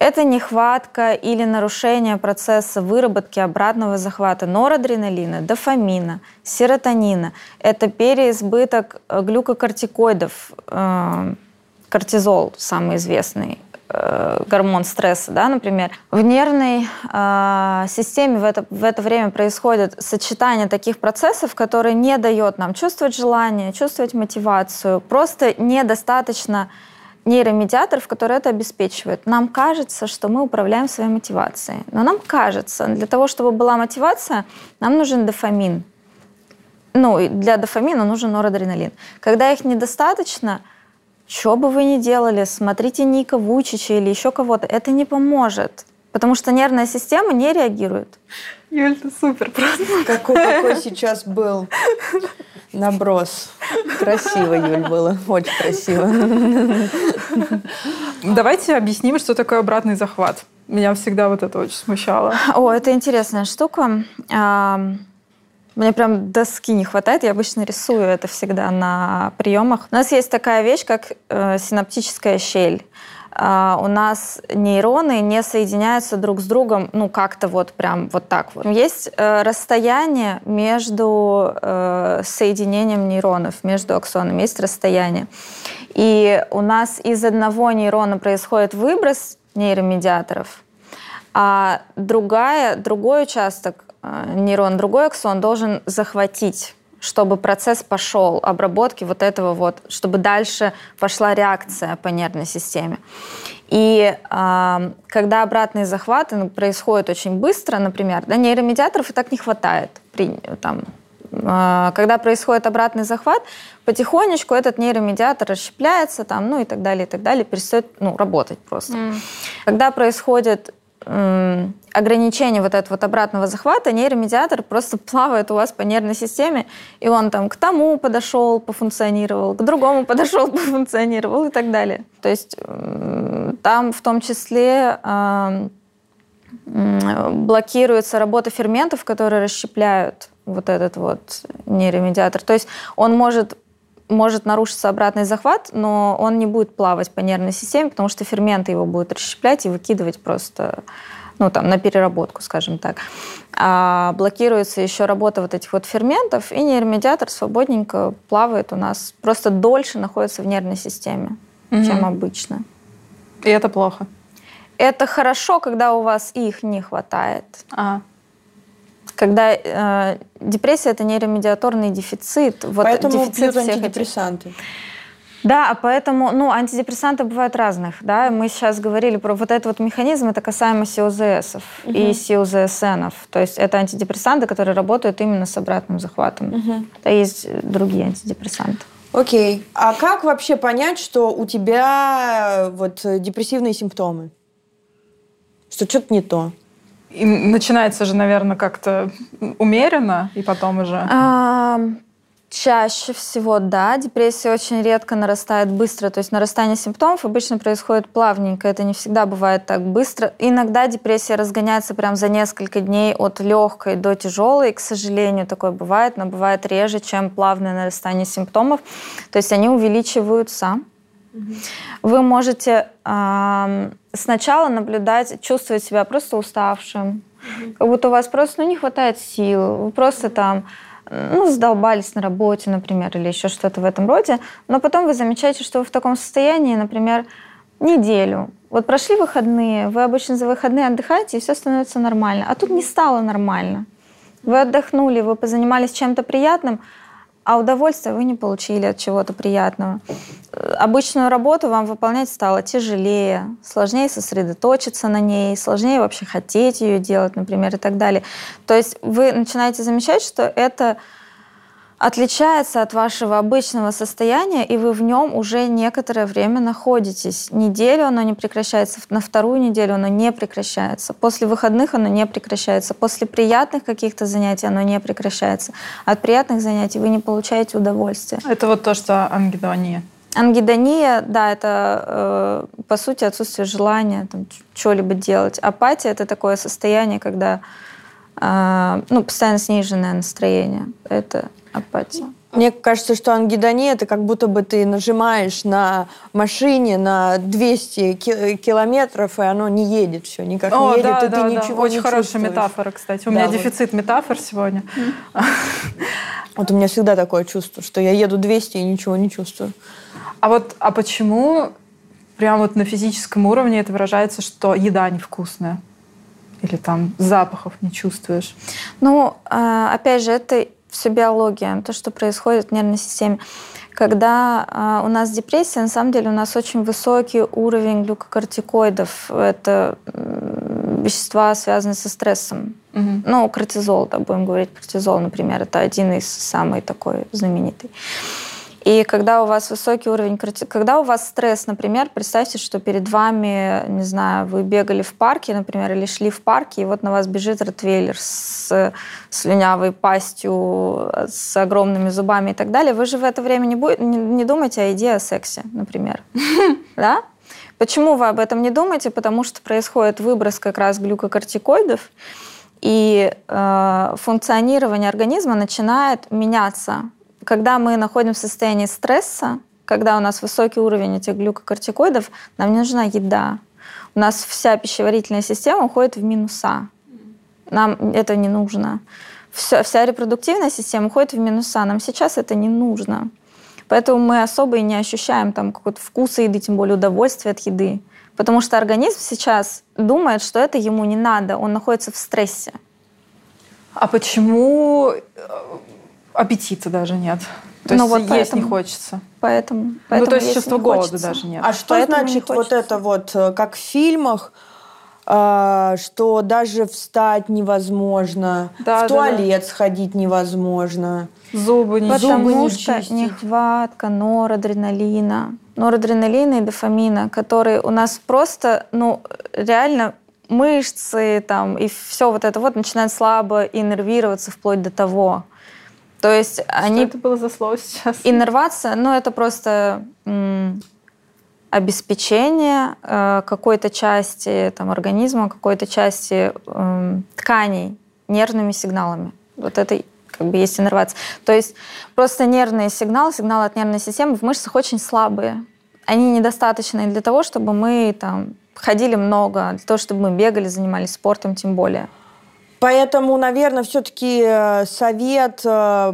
Это нехватка или нарушение процесса выработки обратного захвата норадреналина, дофамина, серотонина. Это переизбыток э, глюкокортикоидов, э, кортизол самый известный, э, гормон стресса, да, например. В нервной э, системе в это, в это время происходит сочетание таких процессов, которые не дает нам чувствовать желание, чувствовать мотивацию. Просто недостаточно нейромедиаторов, которые это обеспечивают. Нам кажется, что мы управляем своей мотивацией. Но нам кажется, для того, чтобы была мотивация, нам нужен дофамин. Ну, для дофамина нужен норадреналин. Когда их недостаточно, что бы вы ни делали, смотрите Ника Вучича или еще кого-то, это не поможет. Потому что нервная система не реагирует. Юль, ты супер просто. Какой, какой сейчас был наброс. Красиво, Юль, было. Очень красиво. Давайте объясним, что такое обратный захват. Меня всегда вот это очень смущало. О, это интересная штука. Мне прям доски не хватает. Я обычно рисую это всегда на приемах. У нас есть такая вещь, как э, синаптическая щель. А, у нас нейроны не соединяются друг с другом, ну, как-то вот прям вот так вот. Есть э, расстояние между э, соединением нейронов, между аксонами, есть расстояние. И у нас из одного нейрона происходит выброс нейромедиаторов, а другая, другой участок э, нейрон, другой аксон должен захватить чтобы процесс пошел обработки вот этого вот, чтобы дальше пошла реакция по нервной системе. И э, когда обратный захват происходит очень быстро, например, да, нейромедиаторов и так не хватает. При, там, э, когда происходит обратный захват, потихонечку этот нейромедиатор расщепляется, там, ну и так далее, и так далее, перестает ну, работать просто. Mm. Когда происходит ограничение вот этого вот обратного захвата, нейромедиатор просто плавает у вас по нервной системе, и он там к тому подошел, пофункционировал, к другому подошел, пофункционировал и так далее. То есть там в том числе блокируется работа ферментов, которые расщепляют вот этот вот нейромедиатор. То есть он может может нарушиться обратный захват, но он не будет плавать по нервной системе, потому что ферменты его будут расщеплять и выкидывать просто ну, там, на переработку, скажем так. А блокируется еще работа вот этих вот ферментов, и нейромедиатор свободненько плавает у нас, просто дольше находится в нервной системе, угу. чем обычно. И это плохо? Это хорошо, когда у вас их не хватает. А. Когда э, депрессия это нейромедиаторный дефицит. Вот Поэтому дефицит пьют антидепрессанты. Этих. Да, а поэтому, ну, антидепрессанты бывают разных, да, мы сейчас говорили про вот этот вот механизм, это касаемо СИОЗСов угу. и СИОЗСНов, то есть это антидепрессанты, которые работают именно с обратным захватом, угу. а есть другие антидепрессанты. Окей, а как вообще понять, что у тебя э, вот депрессивные симптомы? Что что-то не то? И начинается же, наверное, как-то умеренно, и потом уже... А, Чаще всего, да. Депрессия очень редко нарастает быстро. То есть нарастание симптомов обычно происходит плавненько. Это не всегда бывает так быстро. Иногда депрессия разгоняется прям за несколько дней от легкой до тяжелой. К сожалению, такое бывает, но бывает реже, чем плавное нарастание симптомов. То есть они увеличиваются. Вы можете э, сначала наблюдать, чувствовать себя просто уставшим, как будто у вас просто ну, не хватает сил, вы просто там ну, задолбались на работе, например, или еще что-то в этом роде, но потом вы замечаете, что вы в таком состоянии, например, неделю. Вот прошли выходные, вы обычно за выходные отдыхаете, и все становится нормально. А тут не стало нормально. Вы отдохнули, вы позанимались чем-то приятным, а удовольствия вы не получили от чего-то приятного. Обычную работу вам выполнять стало тяжелее, сложнее сосредоточиться на ней, сложнее вообще хотеть ее делать, например, и так далее. То есть вы начинаете замечать, что это отличается от вашего обычного состояния, и вы в нем уже некоторое время находитесь. Неделю оно не прекращается, на вторую неделю оно не прекращается. После выходных оно не прекращается. После приятных каких-то занятий оно не прекращается. От приятных занятий вы не получаете удовольствия. Это вот то, что ангидония. Ангидония, да, это э, по сути отсутствие желания там, что-либо делать. Апатия — это такое состояние, когда э, ну, постоянно сниженное настроение. Это апатия. Мне кажется, что ангидония – это как будто бы ты нажимаешь на машине на 200 километров, и оно не едет все, никак О, не едет, да, и да, ты да. ничего Очень не хорошая чувствуешь. метафора, кстати. У да, меня вот. дефицит метафор сегодня. Вот у меня всегда такое чувство, что я еду 200 и ничего не чувствую. А вот, а почему прямо вот на физическом уровне это выражается, что еда невкусная? Или там запахов не чувствуешь? Ну, а, опять же, это все биология, то, что происходит в нервной системе. Когда э, у нас депрессия, на самом деле у нас очень высокий уровень глюкокортикоидов. Это вещества, связанные со стрессом. Угу. Ну, кортизол, да, будем говорить, кортизол, например, это один из самый такой знаменитый. И когда у вас высокий уровень, когда у вас стресс, например, представьте, что перед вами, не знаю, вы бегали в парке, например, или шли в парке, и вот на вас бежит ротвейлер с слюнявой пастью, с огромными зубами и так далее, вы же в это время не, будете, не, не думаете о еде, о сексе, например. Да? Почему вы об этом не думаете? Потому что происходит выброс как раз глюкокортикоидов, и э, функционирование организма начинает меняться когда мы находимся в состоянии стресса, когда у нас высокий уровень этих глюкокортикоидов, нам не нужна еда. У нас вся пищеварительная система уходит в минуса. Нам это не нужно. Вся, вся репродуктивная система уходит в минуса. Нам сейчас это не нужно. Поэтому мы особо и не ощущаем там какой-то вкуса еды, тем более удовольствия от еды. Потому что организм сейчас думает, что это ему не надо, он находится в стрессе. А почему э, аппетита даже нет. То ну, есть вот есть поэтому, не хочется. Поэтому, поэтому ну, то есть чувства голода хочется. даже нет. А что поэтому значит вот это вот, э, как в фильмах, э, что даже встать невозможно, да, в туалет да. сходить невозможно. Зубы не Потому зубы не что чистить. нехватка норадреналина. Норадреналина и дофамина, которые у нас просто, ну, реально мышцы там и все вот это вот начинает слабо иннервироваться вплоть до того. То есть Что они... это было за слово сейчас? Иннервация, ну это просто обеспечение э, какой-то части там, организма, какой-то части э, тканей нервными сигналами. Вот это как бы есть иннервация. То есть просто нервные сигналы, сигналы от нервной системы в мышцах очень слабые. Они недостаточны для того, чтобы мы там ходили много, для того, чтобы мы бегали, занимались спортом тем более. Поэтому, наверное, все-таки э, совет э,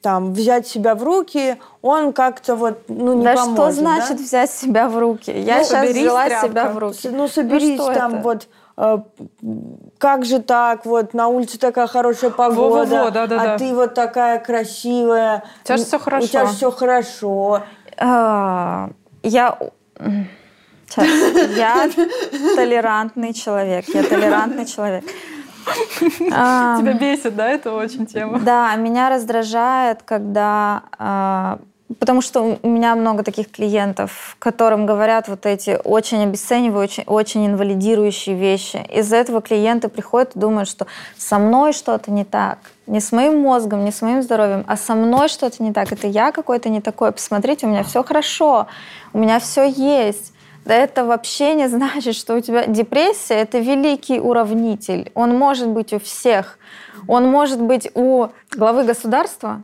там взять себя в руки, он как-то вот ну не да поможет. что значит да? взять себя в руки? Я Ну, сейчас соберись, взяла тряпка. себя в руки. Ну соберись что там это? вот. э, Как же так? Вот на улице такая хорошая погода, Во-во-во, да-да-да. а ты вот такая красивая. У тебя ж всё У хорошо. тебя все хорошо. А, Я... Сейчас. Я толерантный человек. Я толерантный человек. Тебя бесит, да, это очень тема? Да, меня раздражает, когда... а, Потому что у меня много таких клиентов, которым говорят вот эти очень обесценивающие, очень инвалидирующие вещи. Из-за этого клиенты приходят и думают, что со мной что-то не так. Не с моим мозгом, не с моим здоровьем, а со мной что-то не так. Это я какой-то не такой. Посмотрите, у меня все хорошо, у меня все есть. Да это вообще не значит, что у тебя депрессия — это великий уравнитель. Он может быть у всех. Он может быть у главы государства,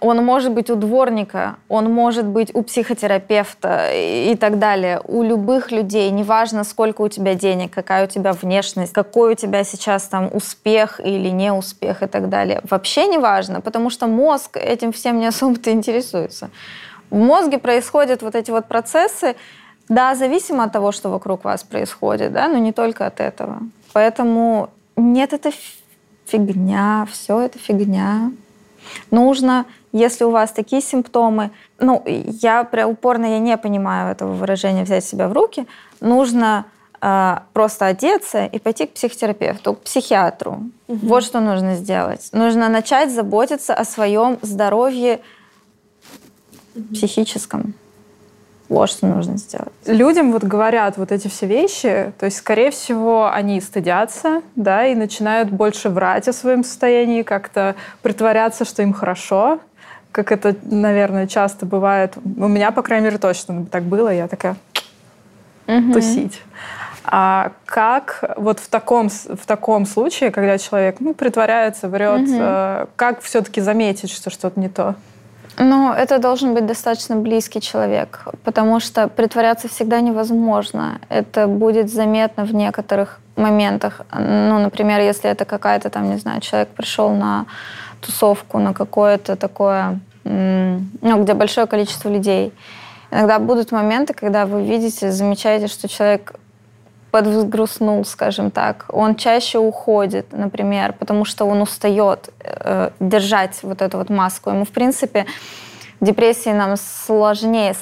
он может быть у дворника, он может быть у психотерапевта и так далее. У любых людей, неважно, сколько у тебя денег, какая у тебя внешность, какой у тебя сейчас там успех или не успех и так далее. Вообще не важно, потому что мозг этим всем не особо-то интересуется. В мозге происходят вот эти вот процессы, да, зависимо от того, что вокруг вас происходит, да, но не только от этого. Поэтому нет, это фигня, все это фигня. Нужно, если у вас такие симптомы, ну, я прям упорно я не понимаю этого выражения взять себя в руки, нужно э, просто одеться и пойти к психотерапевту, к психиатру. Вот что нужно сделать. Нужно начать заботиться о своем здоровье психическом. Вот что нужно сделать. Людям вот говорят вот эти все вещи, то есть, скорее всего, они стыдятся, да, и начинают больше врать о своем состоянии, как-то притворяться, что им хорошо, как это, наверное, часто бывает. У меня, по крайней мере, точно так было. Я такая тусить. А как вот в таком, в таком случае, когда человек ну, притворяется, врет, э, как все-таки заметить, что что-то не то? Ну, это должен быть достаточно близкий человек, потому что притворяться всегда невозможно. Это будет заметно в некоторых моментах. Ну, например, если это какая-то там, не знаю, человек пришел на тусовку, на какое-то такое, ну, где большое количество людей. Иногда будут моменты, когда вы видите, замечаете, что человек подгрустнул, скажем так. Он чаще уходит, например, потому что он устает э, держать вот эту вот маску. Ему, в принципе, в депрессии нам сложнее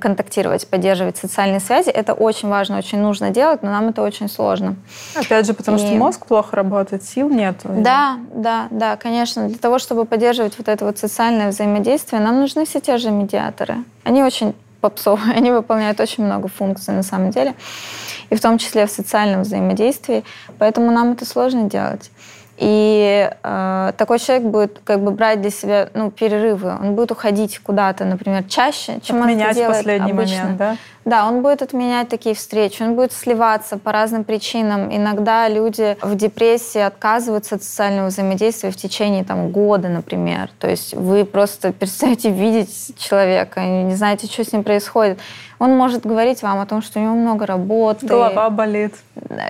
контактировать, поддерживать социальные связи. Это очень важно, очень нужно делать, но нам это очень сложно. Опять же, потому что И- мозг плохо работает, сил нет. Да, да, да, конечно. Для того, чтобы поддерживать вот это вот социальное взаимодействие, нам нужны все те же медиаторы. Они очень попсовые, они выполняют очень много функций на самом деле, и в том числе в социальном взаимодействии, поэтому нам это сложно делать. И э, такой человек будет как бы брать для себя ну, перерывы, он будет уходить куда-то, например, чаще, чем он это делает последний обычно. момент, да? Да, он будет отменять такие встречи, он будет сливаться по разным причинам. Иногда люди в депрессии отказываются от социального взаимодействия в течение там, года, например. То есть вы просто перестаете видеть человека, и не знаете, что с ним происходит. Он может говорить вам о том, что у него много работы. Голова болит.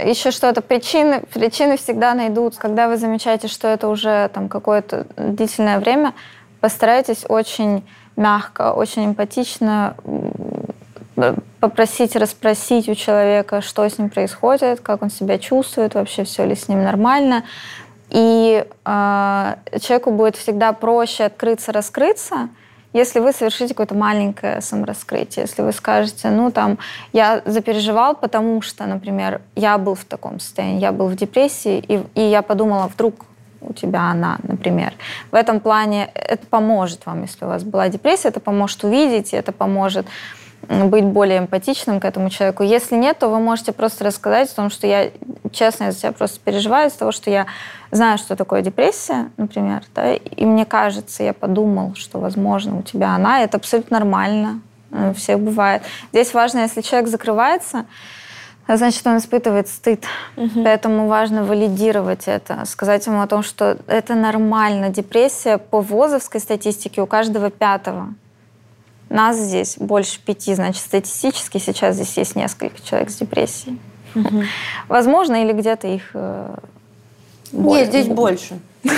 Еще что-то. Причины, причины всегда найдутся. Когда вы замечаете, что это уже там, какое-то длительное время, постарайтесь очень мягко, очень эмпатично м, попросить, расспросить у человека, что с ним происходит, как он себя чувствует, вообще все ли с ним нормально. И э, человеку будет всегда проще открыться, раскрыться, если вы совершите какое-то маленькое самораскрытие, если вы скажете, ну там, я запереживал, потому что, например, я был в таком состоянии, я был в депрессии, и, и я подумала, вдруг у тебя она, например. В этом плане это поможет вам, если у вас была депрессия, это поможет увидеть, это поможет быть более эмпатичным к этому человеку. Если нет, то вы можете просто рассказать о том, что я, честно, я за себя просто переживаю из-за того, что я знаю, что такое депрессия, например, да, и мне кажется, я подумал, что, возможно, у тебя она, и это абсолютно нормально, э, у всех бывает. Здесь важно, если человек закрывается, значит, он испытывает стыд. Поэтому важно валидировать это, сказать ему о том, что это нормально. Депрессия по ВОЗовской статистике у каждого пятого. Нас здесь больше пяти, значит, статистически сейчас здесь есть несколько человек с депрессией. Угу. Возможно, или где-то их э, Нет, здесь больше.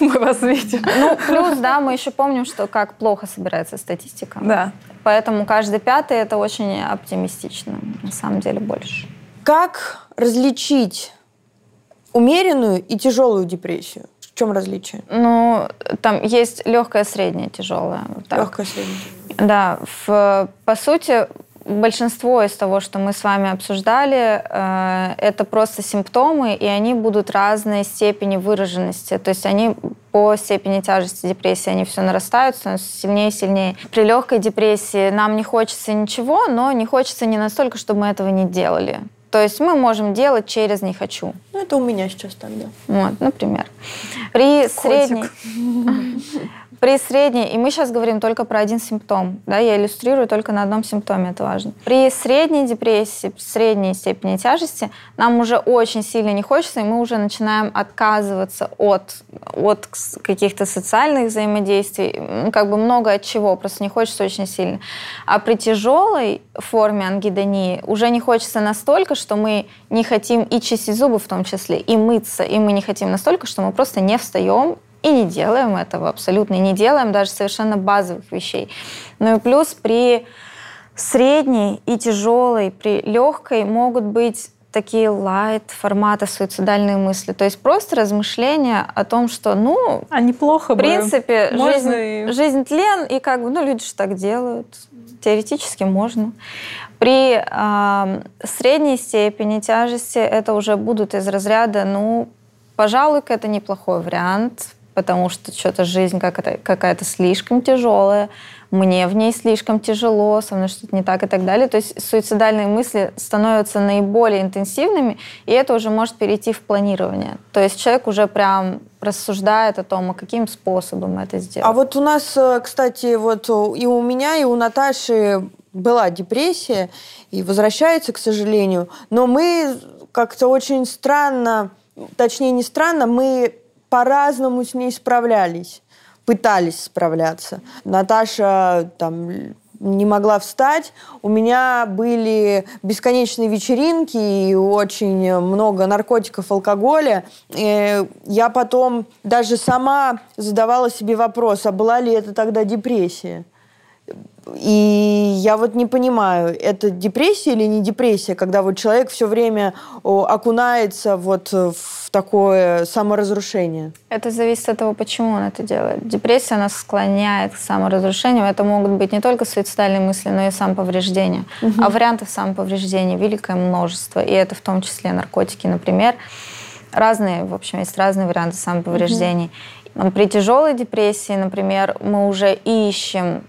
Мы вас видим. Ну, плюс, да, мы еще помним, что как плохо собирается статистика. Да. Поэтому каждый пятый это очень оптимистично, на самом деле больше. Как различить умеренную и тяжелую депрессию? В чем различие? Ну, там есть легкая, средняя, тяжелая. Так. Легкая, средняя. Да, в, по сути, большинство из того, что мы с вами обсуждали, э, это просто симптомы, и они будут разной степени выраженности. То есть они по степени тяжести депрессии, они все нарастают, становятся сильнее и сильнее. При легкой депрессии нам не хочется ничего, но не хочется не настолько, чтобы мы этого не делали. То есть мы можем делать через «не хочу». Ну, это у меня сейчас тогда. Вот, например. При Котик. средней... При средней, и мы сейчас говорим только про один симптом, да, я иллюстрирую только на одном симптоме, это важно. При средней депрессии, средней степени тяжести, нам уже очень сильно не хочется, и мы уже начинаем отказываться от, от каких-то социальных взаимодействий, как бы много от чего, просто не хочется очень сильно. А при тяжелой форме ангидонии уже не хочется настолько, что мы не хотим и чистить зубы в том числе, и мыться, и мы не хотим настолько, что мы просто не встаем и не делаем этого абсолютно, и не делаем даже совершенно базовых вещей. Ну и плюс при средней и тяжелой, при легкой могут быть такие лайт формата суицидальные мысли. То есть просто размышления о том, что, ну, а неплохо в принципе, бы. жизнь, и... жизнь тлен, и как бы, ну, люди же так делают. Теоретически можно. При э, средней степени тяжести это уже будут из разряда, ну, пожалуй, это неплохой вариант потому что что-то жизнь какая-то, слишком тяжелая, мне в ней слишком тяжело, со мной что-то не так и так далее. То есть суицидальные мысли становятся наиболее интенсивными, и это уже может перейти в планирование. То есть человек уже прям рассуждает о том, а каким способом это сделать. А вот у нас, э, кстати, вот и у меня, и у Наташи была депрессия, и возвращается, к сожалению, но мы как-то очень странно, точнее не странно, мы по-разному с ней справлялись, пытались справляться. Наташа там не могла встать. У меня были бесконечные вечеринки и очень много наркотиков, алкоголя. И я потом даже сама задавала себе вопрос, а была ли это тогда депрессия? И я вот не понимаю, это депрессия или не депрессия, когда вот человек все время окунается вот в такое саморазрушение? Это зависит от того, почему он это делает. Депрессия нас склоняет к саморазрушению. Это могут быть не только суицидальные мысли, но и самоповреждения. Угу. А вариантов самоповреждения великое множество. И это в том числе наркотики, например. Разные, в общем, есть разные варианты самоповреждений. Угу. При тяжелой депрессии, например, мы уже ищем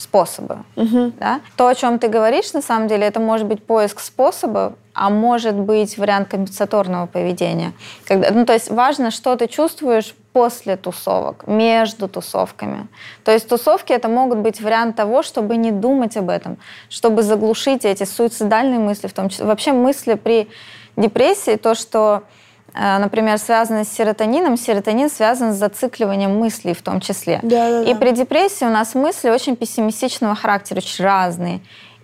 способы. Угу. Да? То, о чем ты говоришь, на самом деле, это может быть поиск способа, а может быть вариант компенсаторного поведения. Когда, ну, то есть важно, что ты чувствуешь после тусовок, между тусовками. То есть тусовки это могут быть вариант того, чтобы не думать об этом, чтобы заглушить эти суицидальные мысли, в том числе вообще мысли при депрессии, то, что например, связаны с серотонином. Серотонин связан с зацикливанием мыслей в том числе. Да, да, и при депрессии у нас мысли очень пессимистичного характера, очень разные.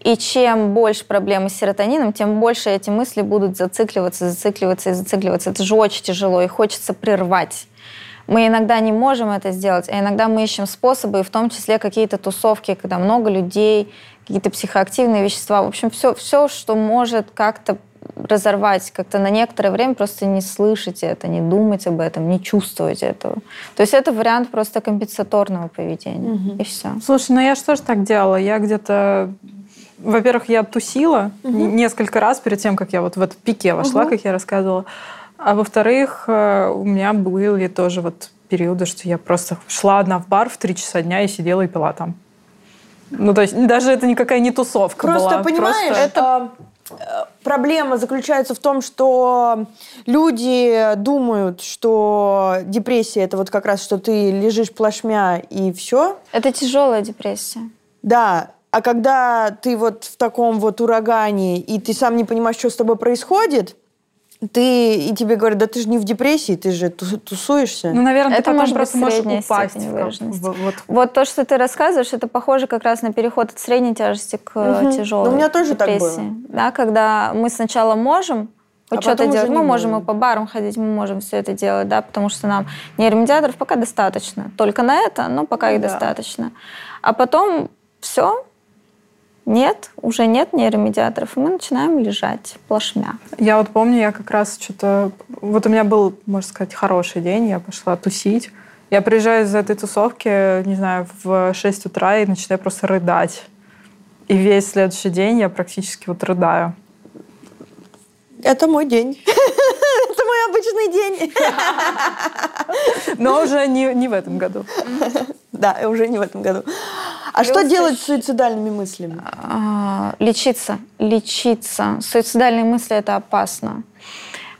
И чем больше проблемы с серотонином, тем больше эти мысли будут зацикливаться, зацикливаться и зацикливаться. Это же очень тяжело, и хочется прервать. Мы иногда не можем это сделать, а иногда мы ищем способы, и в том числе какие-то тусовки, когда много людей, какие-то психоактивные вещества. В общем, все, все что может как-то разорвать как-то на некоторое время, просто не слышать это, не думать об этом, не чувствовать этого. То есть это вариант просто компенсаторного поведения. Угу. И все. Слушай, ну я же тоже так делала. Я где-то во-первых, я тусила угу. несколько раз перед тем, как я вот в этот пике вошла, угу. как я рассказывала. А во-вторых, э, у меня были тоже вот периоды, что я просто шла одна в бар в три часа дня и сидела и пила там. Ну, то есть даже это никакая не тусовка просто, была. Понимаешь, просто... это проблема заключается в том, что люди думают, что депрессия это вот как раз, что ты лежишь плашмя и все. Это тяжелая депрессия. Да, а когда ты вот в таком вот урагане, и ты сам не понимаешь, что с тобой происходит, ты и тебе говорят, да ты же не в депрессии, ты же тусуешься. Ну, наверное, это ты потом может просто быть можешь упасть. степень в- выраженности. в- вот. Вот то, что ты рассказываешь, это похоже как раз на переход от средней тяжести к Мгм. тяжелой Ну, у меня тоже так депрессии. было. Да, когда мы сначала можем А что-то потом уже делать, мы можем можем. и по барам ходить, мы можем все это делать, да, потому что нам нейромедиаторов пока достаточно. Только на это, но пока их Да. достаточно. А потом все, нет, уже нет нейромедиаторов, и мы начинаем лежать плашмя. Я вот помню, я как раз что-то... Вот у меня был, можно сказать, хороший день, я пошла тусить. Я приезжаю из этой тусовки, не знаю, в 6 утра и начинаю просто рыдать. И весь следующий день я практически вот рыдаю. Это мой день. Это мой обычный день. Но уже не, не в этом году. Да, уже не в этом году. А что делать с суицидальными мыслями? А, лечиться, лечиться. Суицидальные мысли это опасно.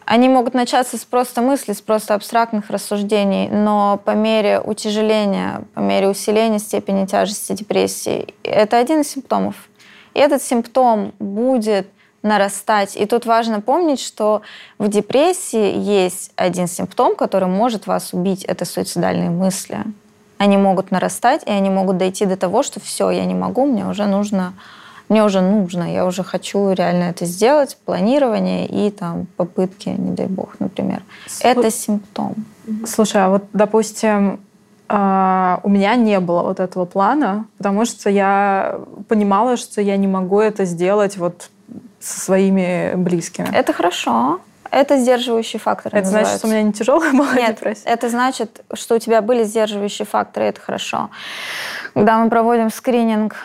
Они могут начаться с просто мыслей, с просто абстрактных рассуждений, но по мере утяжеления, по мере усиления степени тяжести депрессии, это один из симптомов. И этот симптом будет нарастать. И тут важно помнить, что в депрессии есть один симптом, который может вас убить. Это суицидальные мысли. Они могут нарастать, и они могут дойти до того, что все, я не могу, мне уже нужно, мне уже нужно, я уже хочу реально это сделать, планирование и там попытки, не дай бог, например. Это симптом. Слушай, а вот, допустим, а, у меня не было вот этого плана, потому что я понимала, что я не могу это сделать вот со своими близкими. Это хорошо. Это сдерживающий фактор. Это значит, что у меня не тяжелая была Нет, депрессия? это значит, что у тебя были сдерживающие факторы, это хорошо. Когда мы проводим скрининг,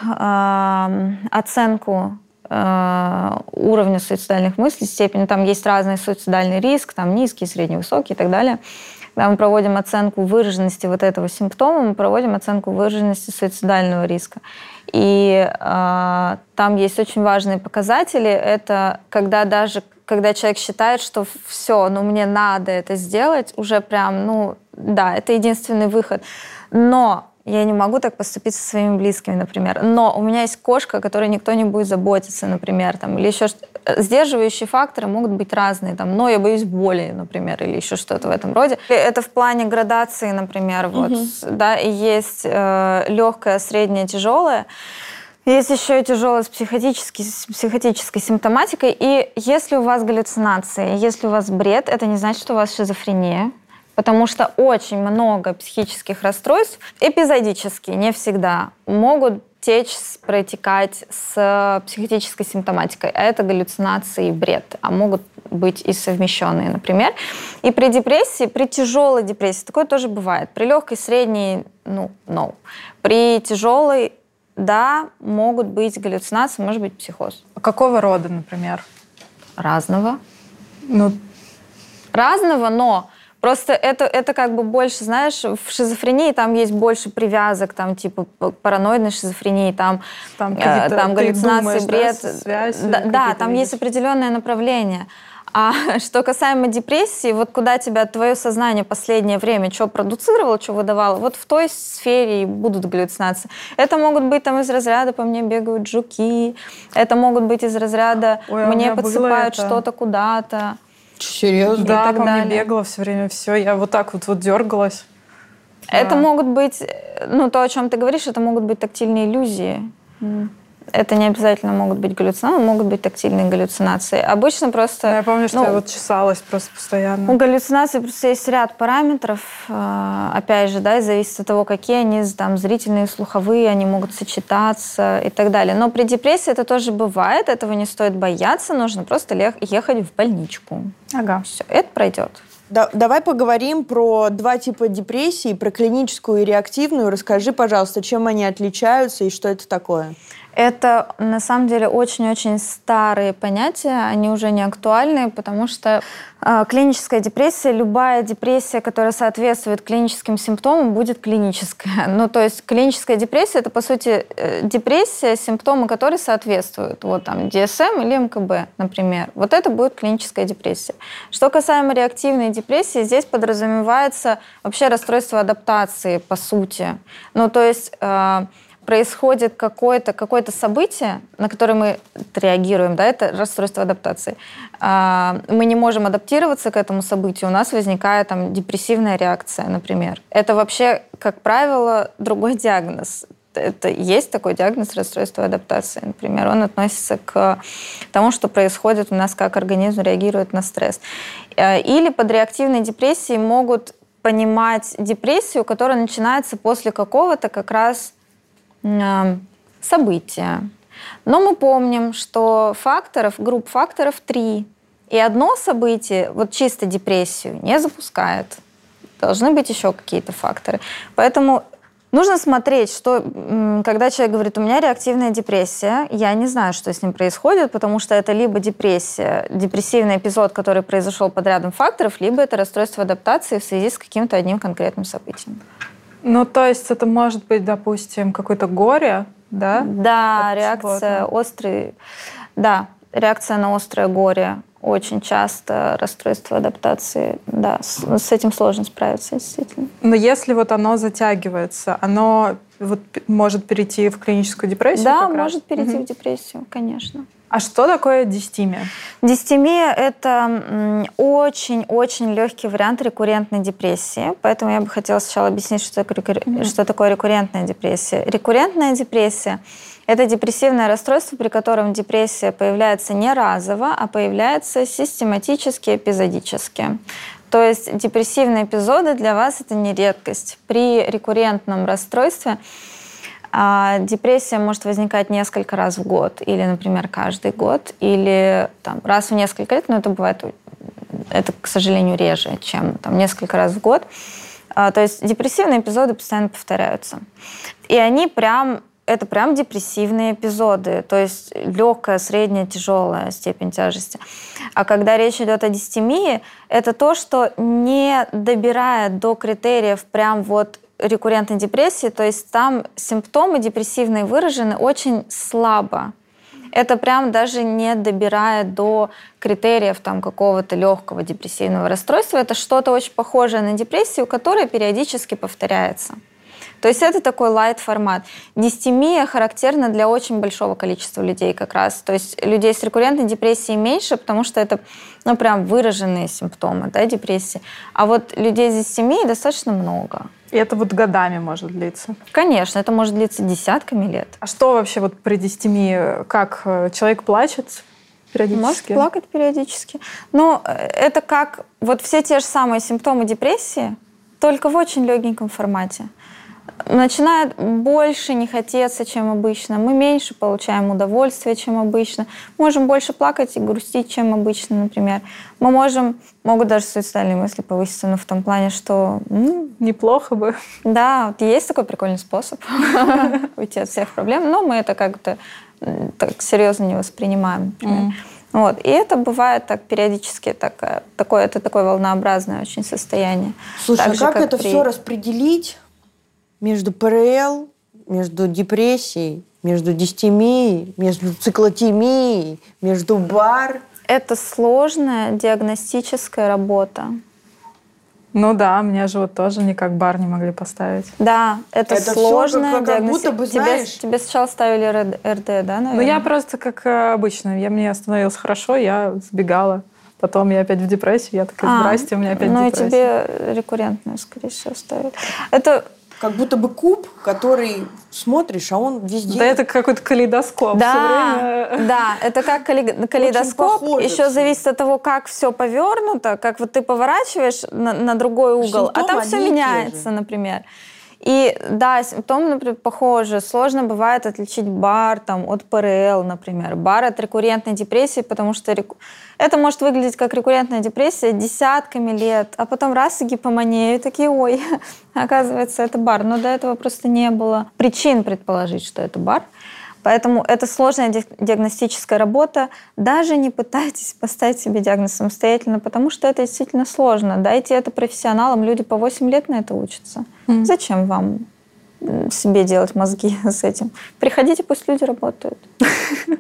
оценку э, уровня суицидальных мыслей, степени, там есть разный суицидальный риск, там низкий, средний, высокий и так далее. Когда мы проводим оценку выраженности вот этого симптома, мы проводим оценку выраженности суицидального риска. И э, там есть очень важные показатели. Это когда даже когда человек считает, что все, ну мне надо это сделать, уже прям, ну да, это единственный выход. Но я не могу так поступить со своими близкими, например. Но у меня есть кошка, которой никто не будет заботиться, например, там, или еще что Сдерживающие факторы могут быть разные, там, но я боюсь боли, например, или еще что-то в этом роде. Это в плане градации, например, вот, да, и есть э, легкое, среднее, тяжелое. Есть еще и тяжелое с психотической, с психотической симптоматикой. И если у вас галлюцинации, если у вас бред, это не значит, что у вас шизофрения. Потому что очень много психических расстройств, эпизодически, не всегда, могут течь, протекать с психотической симптоматикой. Это галлюцинации и бред. А могут быть и совмещенные, например. И при депрессии, при тяжелой депрессии, такое тоже бывает. При легкой, средней, ну, no. При тяжелой да, могут быть галлюцинации, может быть психоз. А Какого рода, например? Разного. Ну, Разного, но просто это, это как бы больше, знаешь, в шизофрении там есть больше привязок, там типа параноидной шизофрении, там, Там э, там галлюцинации, думаешь, да, бред. связь да, да, там есть определенное направление. А что касаемо депрессии, вот куда тебя твое сознание последнее время что продуцировало, что выдавало, вот в той сфере и будут галлюцинации. Это могут быть там из разряда «по мне бегают жуки», это могут быть из разряда Ой, а «мне подсыпают что-то куда-то». Серьезно? да, так по мне далее. бегала все время, все, я вот так вот, вот дергалась. Это Да. могут быть, э, ну, то, о чем ты говоришь, это могут быть тактильные иллюзии. Это не обязательно могут быть галлюцинации, могут быть тактильные галлюцинации. Обычно просто... Я помню, что ну, я вот чесалась просто постоянно. У галлюцинаций просто есть ряд параметров, э, опять же, да, и зависит от того, какие они, там, зрительные, слуховые, они могут сочетаться и так далее. Но при депрессии это тоже бывает, этого не стоит бояться, нужно просто ехать в больничку. Ага. Все, это пройдет. Да- давай поговорим про два типа депрессии, про клиническую и реактивную. Расскажи, пожалуйста, чем они отличаются и что это такое? Это на самом деле очень-очень старые понятия, они уже не актуальны, потому что э, клиническая депрессия, любая депрессия, которая соответствует клиническим симптомам, будет клиническая. Ну, то есть клиническая депрессия это, по сути, э, депрессия, симптомы которой соответствуют. Вот там DSM или МКБ, например. Вот это будет клиническая депрессия. Что касаемо реактивной депрессии, здесь подразумевается вообще расстройство адаптации, по сути. Ну, то есть э, происходит какое-то какое событие, на которое мы реагируем, да, это расстройство адаптации. А, мы не можем адаптироваться к этому событию, у нас возникает там депрессивная реакция, например. Это вообще, как правило, другой диагноз это есть такой диагноз расстройства адаптации, например. Он относится к тому, что происходит у нас, как организм реагирует на стресс. Э, или под реактивной депрессией могут понимать депрессию, которая начинается после какого-то как раз события. Но мы помним, что факторов, групп факторов три. И одно событие, вот чисто депрессию, не запускает. Должны быть еще какие-то факторы. Поэтому Нужно смотреть, что когда человек говорит, у меня реактивная депрессия, я не знаю, что с ним происходит, потому что это либо депрессия, депрессивный эпизод, который произошел под рядом факторов, либо это расстройство адаптации в связи с каким-то одним конкретным событием. Ну, то есть это может быть, допустим, какое-то горе, да? Да, реакция острый, да, реакция на острое горе, очень часто расстройство адаптации. Да, с, с этим сложно справиться, действительно. Но если вот оно затягивается, оно вот может перейти в клиническую депрессию? Да, может перейти угу. в депрессию, конечно. А что такое дистемия? Дистемия – это очень-очень легкий вариант рекуррентной депрессии. Поэтому я бы хотела сначала объяснить, что что такое рекуррентная депрессия. Рекуррентная депрессия – это депрессивное расстройство, при котором депрессия появляется не разово, а появляется систематически, эпизодически. То есть депрессивные эпизоды для вас это не редкость. При рекуррентном расстройстве а, депрессия может возникать несколько раз в год, или, например, каждый год, или там, раз в несколько лет, но это бывает, это, к сожалению, реже, чем там, несколько раз в год. А, то есть депрессивные эпизоды постоянно повторяются. И они прям это прям депрессивные эпизоды, то есть легкая, средняя, тяжелая степень тяжести. А когда речь идет о дистемии, это то, что не добирает до критериев прям вот рекуррентной депрессии, то есть там симптомы депрессивные выражены очень слабо. Это прям даже не добирает до критериев там какого-то легкого депрессивного расстройства. Это что-то очень похожее на депрессию, которая периодически повторяется. То есть это такой лайт-формат. Дистемия характерна для очень большого количества людей как раз. То есть людей с рекуррентной депрессией меньше, потому что это ну, прям выраженные симптомы да, депрессии. А вот людей с дистемией достаточно много. И это вот годами может длиться? Конечно, это может длиться десятками лет. А что вообще вот при дистемии? Как э, человек плачет? периодически? Может плакать периодически. Но э, это как вот все те же самые симптомы депрессии, только в очень легеньком формате начинает больше не хотеться, чем обычно. Мы меньше получаем удовольствия, чем обычно. Можем больше плакать и грустить, чем обычно, например. Мы можем, могут даже суицидальные мысли повыситься, но в том плане, что... Ну, Неплохо бы. Да, есть такой прикольный способ уйти от всех проблем, но мы это как-то так серьезно не воспринимаем, например. Вот. И это бывает так периодически, так, такое, это такое волнообразное очень состояние. Слушай, так а как, как это при... все распределить? Между ПРЛ, между депрессией, между дистемией, между циклотемией, между БАР. Это сложная диагностическая работа. Ну да, мне же вот тоже никак бар не могли поставить. Да, это, это сложно. Как, как будто бы, знаешь... тебе, тебе сначала ставили РД, да, наверное? Ну я просто как э, обычно. Я, мне становилось хорошо, я сбегала. Потом я опять в депрессию, я такая, а, здрасте, у меня опять ну, депрессия. Ну и тебе рекуррентную, скорее всего, ставят. Это как будто бы куб, который смотришь, а он везде. Да, это какой-то калейдоскоп. Да, время... да, это как калейдоскоп. Еще зависит от того, как все повернуто, как вот ты поворачиваешь на, на другой угол, Симптомы а там все меняется, например. И да, симптомы, например, похожи. Сложно бывает отличить бар там, от ПРЛ, например. Бар от рекуррентной депрессии, потому что реку... это может выглядеть как рекуррентная депрессия десятками лет, а потом раз и гипомания, и такие, ой, оказывается, это бар. Но до этого просто не было причин предположить, что это бар. Поэтому это сложная диагностическая работа. Даже не пытайтесь поставить себе диагноз самостоятельно, потому что это действительно сложно. Дайте это профессионалам. Люди по 8 лет на это учатся. Mm. Зачем вам себе делать мозги с этим? Приходите, пусть люди работают.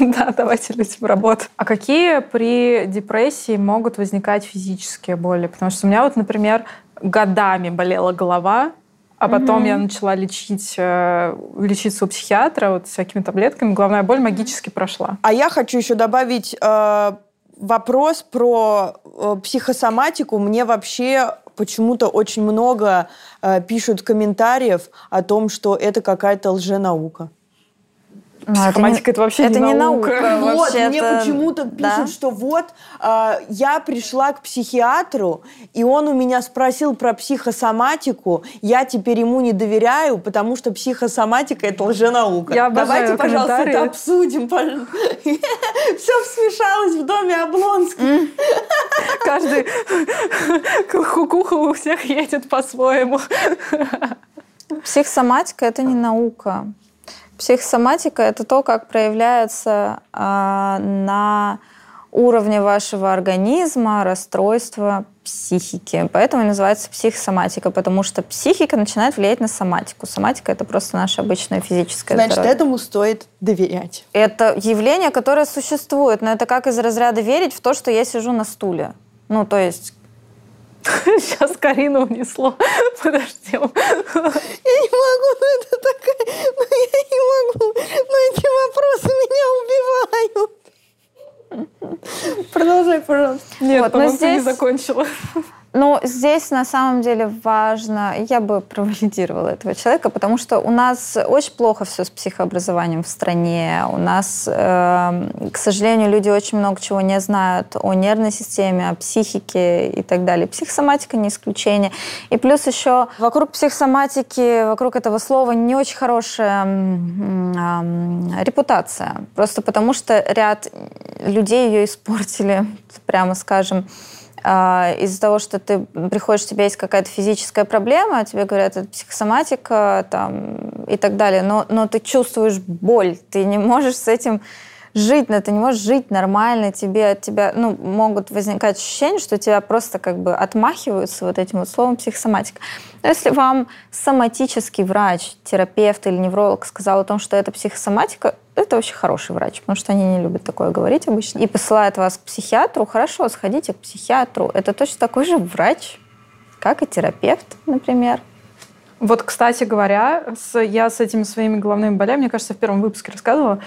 Да, давайте людям работать. А какие при депрессии могут возникать физические боли? Потому что у меня вот, например, годами болела голова, а потом угу. я начала лечить, э, лечиться у психиатра вот всякими таблетками. Головная боль магически прошла. А я хочу еще добавить э, вопрос про э, психосоматику. Мне вообще почему-то очень много э, пишут комментариев о том, что это какая-то лженаука. Ну, Психоматика это, не, это вообще это не наука. наука. Вот, мне почему-то пишут, да? что вот э, я пришла к психиатру, и он у меня спросил про психосоматику, я теперь ему не доверяю, потому что психосоматика это лженаука. Я Давайте, пожалуйста, это обсудим. Все смешалось в доме Облонских. Каждый кукуха у всех едет по-своему. Психосоматика это не наука. Психосоматика – это то, как проявляется э, на уровне вашего организма расстройства психики. Поэтому называется психосоматика, потому что психика начинает влиять на соматику. Соматика – это просто наше обычное физическое Значит, здоровье. этому стоит доверять. Это явление, которое существует, но это как из разряда верить в то, что я сижу на стуле. Ну, то есть Сейчас Карину унесло. Подождем. Я не могу, ну это такая... Ну я не могу. Но эти вопросы меня убивают. Продолжай, пожалуйста. Нет, вот, но здесь... не закончила. Ну, здесь на самом деле важно, я бы провалидировала этого человека, потому что у нас очень плохо все с психообразованием в стране. У нас, э, к сожалению, люди очень много чего не знают о нервной системе, о психике и так далее. Психосоматика не исключение. И плюс еще вокруг психосоматики, вокруг этого слова не очень хорошая репутация. Просто потому что ряд людей ее испортили, прямо скажем. А, из-за того, что ты приходишь, у тебя есть какая-то физическая проблема, тебе говорят, это психосоматика там, и так далее, но, но ты чувствуешь боль, ты не можешь с этим жить, но ты не можешь жить нормально, тебе от тебя, ну, могут возникать ощущения, что тебя просто как бы отмахиваются вот этим вот словом психосоматика. Но если вам соматический врач, терапевт или невролог сказал о том, что это психосоматика, это очень хороший врач, потому что они не любят такое говорить обычно. И посылают вас к психиатру, хорошо, сходите к психиатру. Это точно такой же врач, как и терапевт, например. Вот, кстати говоря, с, я с этими своими головными болями, мне кажется, в первом выпуске рассказывала,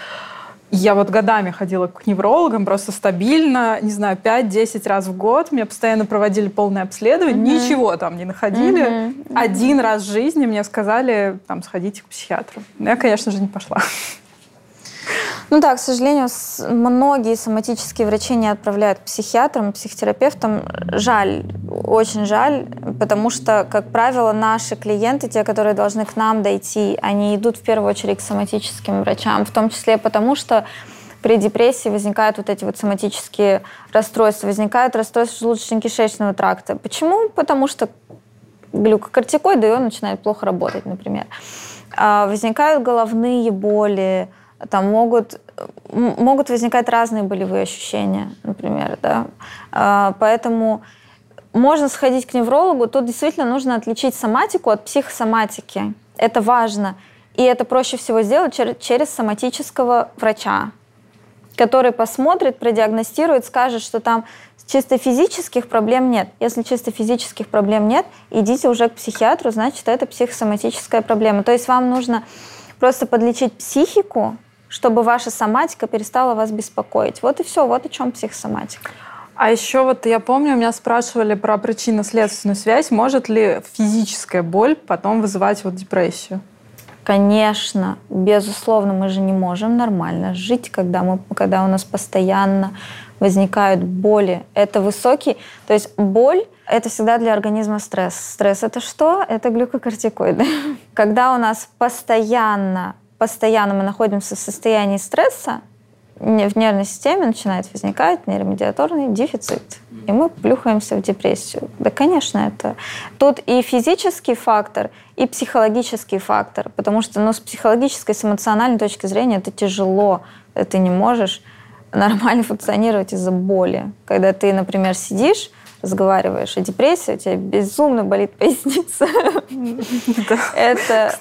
я вот годами ходила к неврологам, просто стабильно, не знаю, 5-10 раз в год. Меня постоянно проводили полное обследование, mm-hmm. ничего там не находили. Mm-hmm. Один раз в жизни мне сказали, там, сходите к психиатру. Я, конечно же, не пошла. Ну да, к сожалению, многие соматические врачи не отправляют к психиатрам, психотерапевтам. Жаль, очень жаль, потому что, как правило, наши клиенты, те, которые должны к нам дойти, они идут в первую очередь к соматическим врачам, в том числе потому, что при депрессии возникают вот эти вот соматические расстройства, возникают расстройства желудочно-кишечного тракта. Почему? Потому что глюкокортикоиды, и он начинает плохо работать, например. А, возникают головные боли, там могут, могут возникать разные болевые ощущения, например, да. А, поэтому можно сходить к неврологу, тут действительно нужно отличить соматику от психосоматики. Это важно. И это проще всего сделать через соматического врача, который посмотрит, продиагностирует, скажет, что там чисто физических проблем нет. Если чисто физических проблем нет, идите уже к психиатру, значит, это психосоматическая проблема. То есть вам нужно просто подлечить психику, чтобы ваша соматика перестала вас беспокоить. Вот и все, вот о чем психосоматика. А еще вот я помню, меня спрашивали про причинно-следственную связь. Может ли физическая боль потом вызывать вот депрессию? Конечно, безусловно, мы же не можем нормально жить, когда, мы, когда у нас постоянно возникают боли. Это высокий, то есть боль это всегда для организма стресс. Стресс это что? Это глюкокортикоиды. Когда у нас постоянно постоянно мы находимся в состоянии стресса, в нервной системе начинает возникать нейромедиаторный дефицит. И мы плюхаемся в депрессию. Да, конечно, это... Тут и физический фактор, и психологический фактор. Потому что ну, с психологической, с эмоциональной точки зрения это тяжело. Ты не можешь нормально функционировать из-за боли. Когда ты, например, сидишь, разговариваешь о депрессии, у тебя безумно болит поясница. Это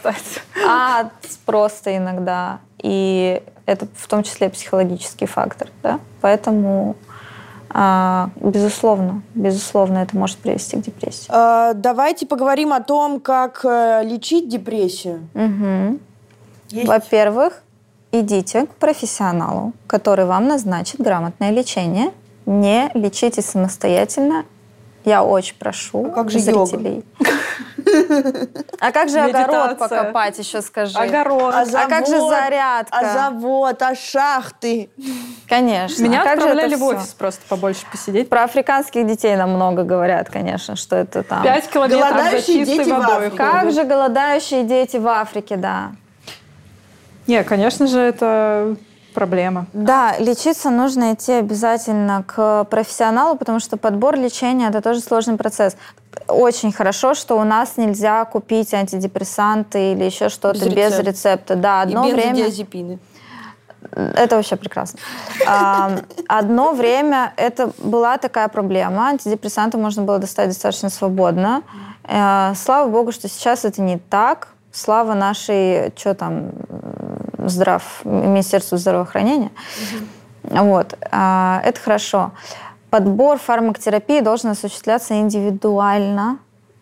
ад просто иногда. И это в том числе психологический фактор. Да? Поэтому А, безусловно, безусловно, это может привести к депрессии. А, давайте поговорим о том, как э, лечить депрессию. Угу. Во-первых, идите к профессионалу, который вам назначит грамотное лечение. Не лечите самостоятельно. Я очень прошу А как же йога? зрителей. А как же огород покопать, еще скажи? Огород. А А как же зарядка? А завод, а шахты. Конечно. Меня а как отправляли в офис просто побольше посидеть. Про африканских детей нам много говорят, конечно, что это там. Пять километров за Голодающие чистой дети в водой. Африке. Как же голодающие дети в Африке, да. Не, конечно же, это проблема. Да, лечиться нужно идти обязательно к профессионалу, потому что подбор лечения это тоже сложный процесс. Очень хорошо, что у нас нельзя купить антидепрессанты или еще что-то Без без, рецепта. рецепта. Да, одно и время. бензодиазепины. Это вообще прекрасно. А, Одно время это была такая проблема. Антидепрессанты можно было достать достаточно свободно. Э, Слава богу, что сейчас это не так. Слава нашей, что там, здрав, Министерству здравоохранения. Вот. А, Это хорошо. Подбор фармакотерапии должен осуществляться индивидуально,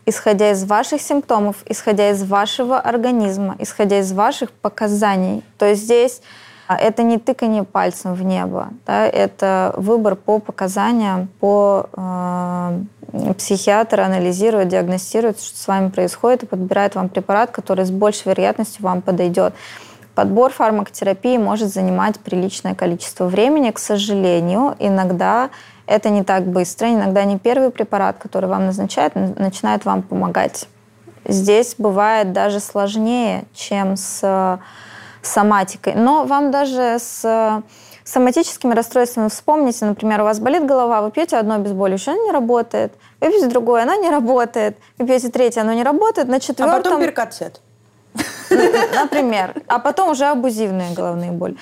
исходя из ваших симптомов, исходя из вашего организма, исходя из ваших показаний. То есть здесь а, это не тыкание пальцем в небо, да, это выбор по показаниям, по э, психиатр анализирует, диагностирует, что с вами происходит и подбирает вам препарат, который с большей вероятностью вам подойдет. Подбор фармакотерапии может занимать приличное количество времени. К сожалению, иногда это не так быстро. Иногда не первый препарат, который вам назначают, начинает вам помогать. Здесь бывает даже сложнее, чем с э, соматикой. Но вам даже с э, соматическими расстройствами вспомните, например, у вас болит голова, вы пьете одно обезболивающее, оно не работает. Вы пьете другое, оно не работает. Вы пьете третье, оно не работает. На А четвертом... потом перкацет. Например. А потом уже абузивные головные боли.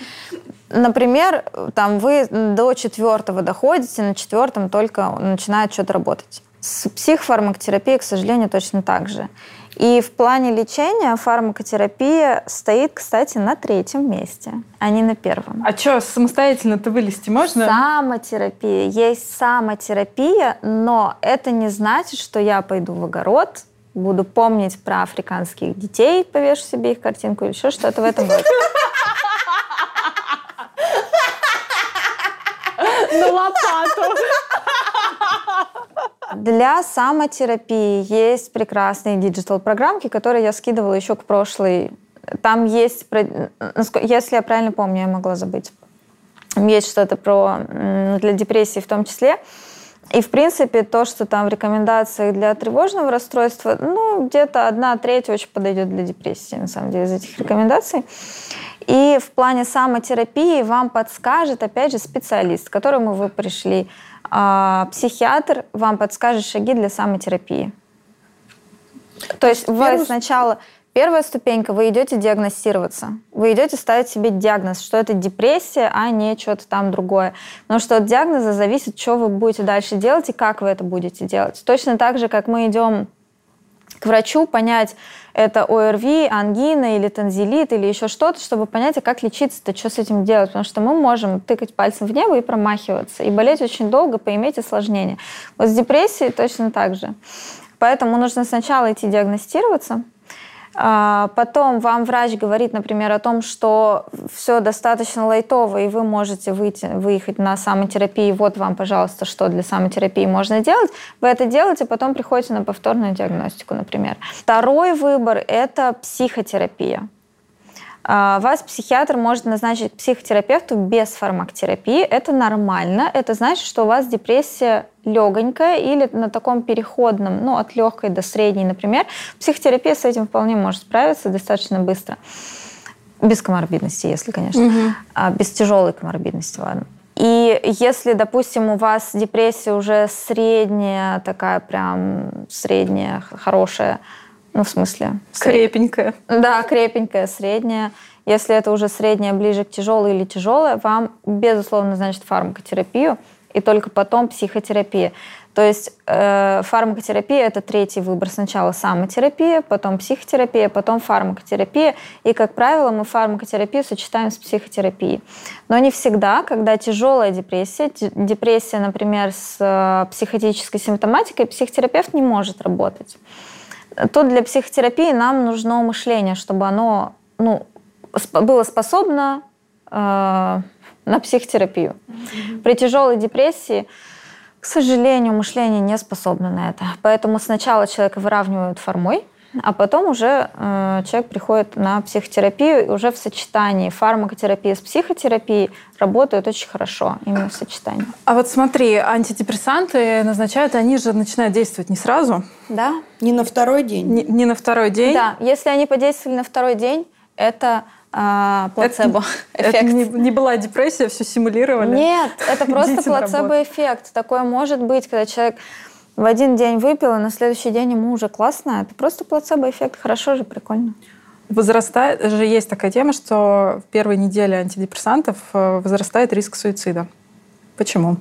Например, там вы до четвертого доходите, на четвертом только начинает что-то работать. С психофармакотерапией, к сожалению, точно так же. И в плане лечения фармакотерапия стоит, кстати, на третьем месте, а не на первом. А что, самостоятельно-то вылезти можно? Самотерапия. Есть самотерапия, но это не значит, что я пойду в огород, буду помнить про африканских детей, повешу себе их картинку или еще что-то в этом роде. На лопату. Для самотерапии есть прекрасные digital программки, которые я скидывала еще к прошлой. Там есть, если я правильно помню, я могла забыть. Есть что-то про для депрессии в том числе. И, в принципе, то, что там в рекомендациях для тревожного расстройства, ну, где-то одна треть очень подойдет для депрессии, на самом деле, из этих рекомендаций. И в плане самотерапии вам подскажет, опять же, специалист, к которому вы пришли. А, психиатр вам подскажет шаги для самотерапии. То есть вы первую- сначала... Первая ступенька, вы идете диагностироваться. Вы идете ставить себе диагноз, что это депрессия, а не что-то там другое. Потому что от диагноза зависит, что вы будете дальше делать и как вы это будете делать. Точно так же, как мы идем к врачу понять, это ОРВИ, ангина или танзелит или еще что-то, чтобы понять, а как лечиться-то, что с этим делать. Потому что мы можем тыкать пальцем в небо и промахиваться, и болеть очень долго, поиметь осложнения. Вот с депрессией точно так же. Поэтому нужно сначала идти диагностироваться, Потом вам врач говорит, например, о том, что все достаточно лайтово, и вы можете выйти, выехать на самотерапию. Вот вам, пожалуйста, что для самотерапии можно делать. Вы это делаете, потом приходите на повторную диагностику, например. Второй выбор – это психотерапия. А, Вас психиатр может назначить психотерапевту без фармакотерапии. Это нормально. Это значит, что у вас депрессия легонькая или на таком переходном, ну, от легкой до средней, например. Психотерапия с этим вполне может справиться достаточно быстро. Без коморбидности, если, конечно. А, без тяжелой коморбидности, ладно. И если, допустим, у вас депрессия уже средняя, такая прям средняя, хорошая, ну, в смысле... сред- Крепенькая. да, крепенькая, средняя. Если это уже средняя, ближе к тяжелой или тяжелая, вам, безусловно, значит фармакотерапию и только потом психотерапия. То есть э, фармакотерапия это третий выбор. Сначала самотерапия, потом психотерапия, потом фармакотерапия. И, как правило, мы фармакотерапию сочетаем с психотерапией. Но не всегда, когда тяжелая депрессия, депрессия, например, с э, психотической симптоматикой, психотерапевт не может работать. Тут для психотерапии нам нужно мышление, чтобы оно ну, было способно э, на психотерапию. При тяжелой депрессии к сожалению, мышление не способно на это. Поэтому сначала человека выравнивают формой, а потом уже э, человек приходит на психотерапию, и уже в сочетании фармакотерапии с психотерапией работают очень хорошо, именно в сочетании. А вот смотри, антидепрессанты назначают, они же начинают действовать не сразу. Да. Не на второй день. Не, не на второй день. Да, если они подействовали на второй день, это а, плацебо эффект. Это не, не была депрессия, все симулировали? Нет, это просто плацебо-эффект. Такое может быть, когда человек в один день выпил, и на следующий день ему уже классно. Это просто плацебо-эффект. Хорошо же, прикольно. Возрастает же есть такая тема, что в первой неделе антидепрессантов э, возрастает риск суицида. Почему?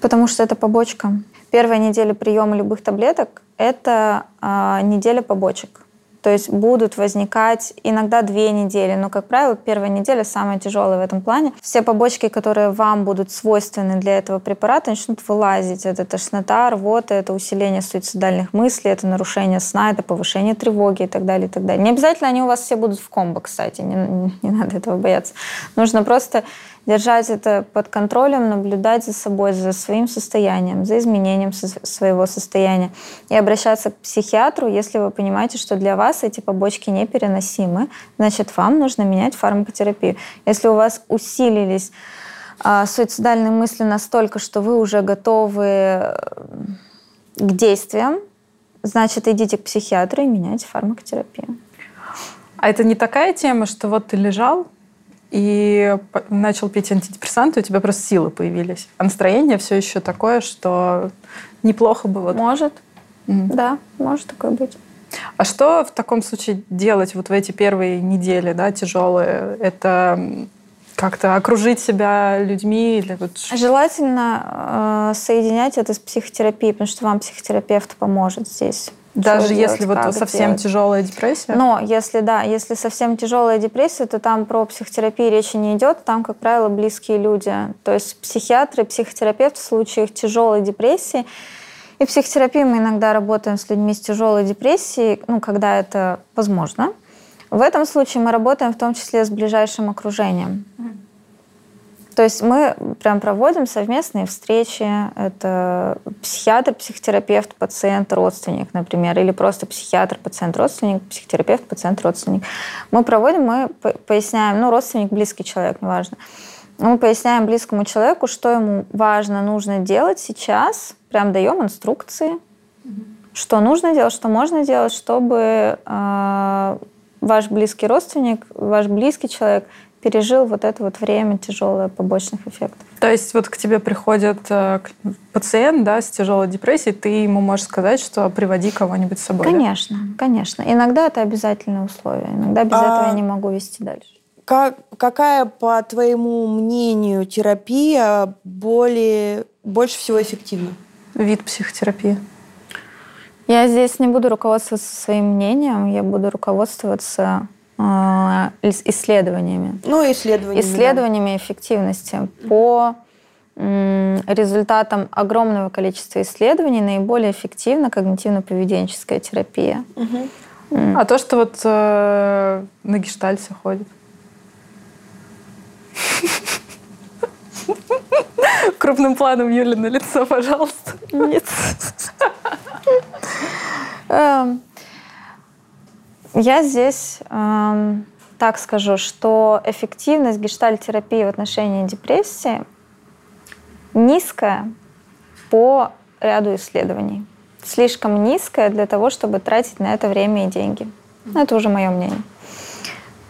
Потому что это побочка. Первая неделя приема любых таблеток – это э, неделя побочек. То есть будут возникать иногда две недели, но, как правило, первая неделя самая тяжелая в этом плане. Все побочки, которые вам будут свойственны для этого препарата, начнут вылазить. Это тошнота, рвота, это усиление суицидальных мыслей, это нарушение сна, это повышение тревоги и так далее, и так далее. Не обязательно они у вас все будут в комбо, кстати, не, не, надо этого бояться. Нужно просто держать это под контролем, наблюдать за собой, за своим состоянием, за изменением своего состояния и обращаться к психиатру, если вы понимаете, что для вас эти побочки непереносимы, значит, вам нужно менять фармакотерапию. Если у вас усилились а, суицидальные мысли настолько, что вы уже готовы э, к действиям, значит, идите к психиатру и меняйте фармакотерапию. А это не такая тема, что вот ты лежал, и начал пить антидепрессанты, у тебя просто силы появились. А настроение все еще такое, что неплохо было. Может. Mm. Да, может такое быть. А что в таком случае делать вот в эти первые недели, да, тяжелые? Это как-то окружить себя людьми или вот... Желательно э, соединять это с психотерапией, потому что вам психотерапевт поможет здесь. Даже если вот совсем делать. тяжелая депрессия? Но если, да, если совсем тяжелая депрессия, то там про психотерапию речи не идет, там, как правило, близкие люди. То есть психиатры, психотерапевт в случаях тяжелой депрессии. И психотерапии мы иногда работаем с людьми с тяжелой депрессией, ну, когда это возможно. В этом случае мы работаем в том числе с ближайшим окружением. То есть мы прям проводим совместные встречи. Это психиатр, психотерапевт, пациент, родственник, например, или просто психиатр, пациент, родственник, психотерапевт, пациент, родственник. Мы проводим, мы поясняем, ну, родственник, близкий человек, неважно. Мы поясняем близкому человеку, что ему важно, нужно делать сейчас, прям даем инструкции, что нужно делать, что можно делать, чтобы э, ваш близкий родственник, ваш близкий человек пережил вот это вот время тяжелое побочных эффектов. То есть вот к тебе приходит э, пациент да, с тяжелой депрессией, ты ему можешь сказать, что приводи кого-нибудь с собой. Конечно, да? конечно. Иногда это обязательное условие. Иногда без а... этого я не могу вести дальше. Как, какая, по твоему мнению, терапия более, больше всего эффективна? Вид психотерапии. Я здесь не буду руководствоваться своим мнением, я буду руководствоваться исследованиями. Ну, исследованиями. Исследованиями да. эффективности. По результатам огромного количества исследований наиболее эффективна когнитивно-поведенческая терапия. Угу. А то, что вот э, на гештальте ходит. Крупным планом Юли на лицо, пожалуйста. Нет. Я здесь э, так скажу, что эффективность гештальтерапии в отношении депрессии низкая по ряду исследований. Слишком низкая для того, чтобы тратить на это время и деньги. Это уже мое мнение.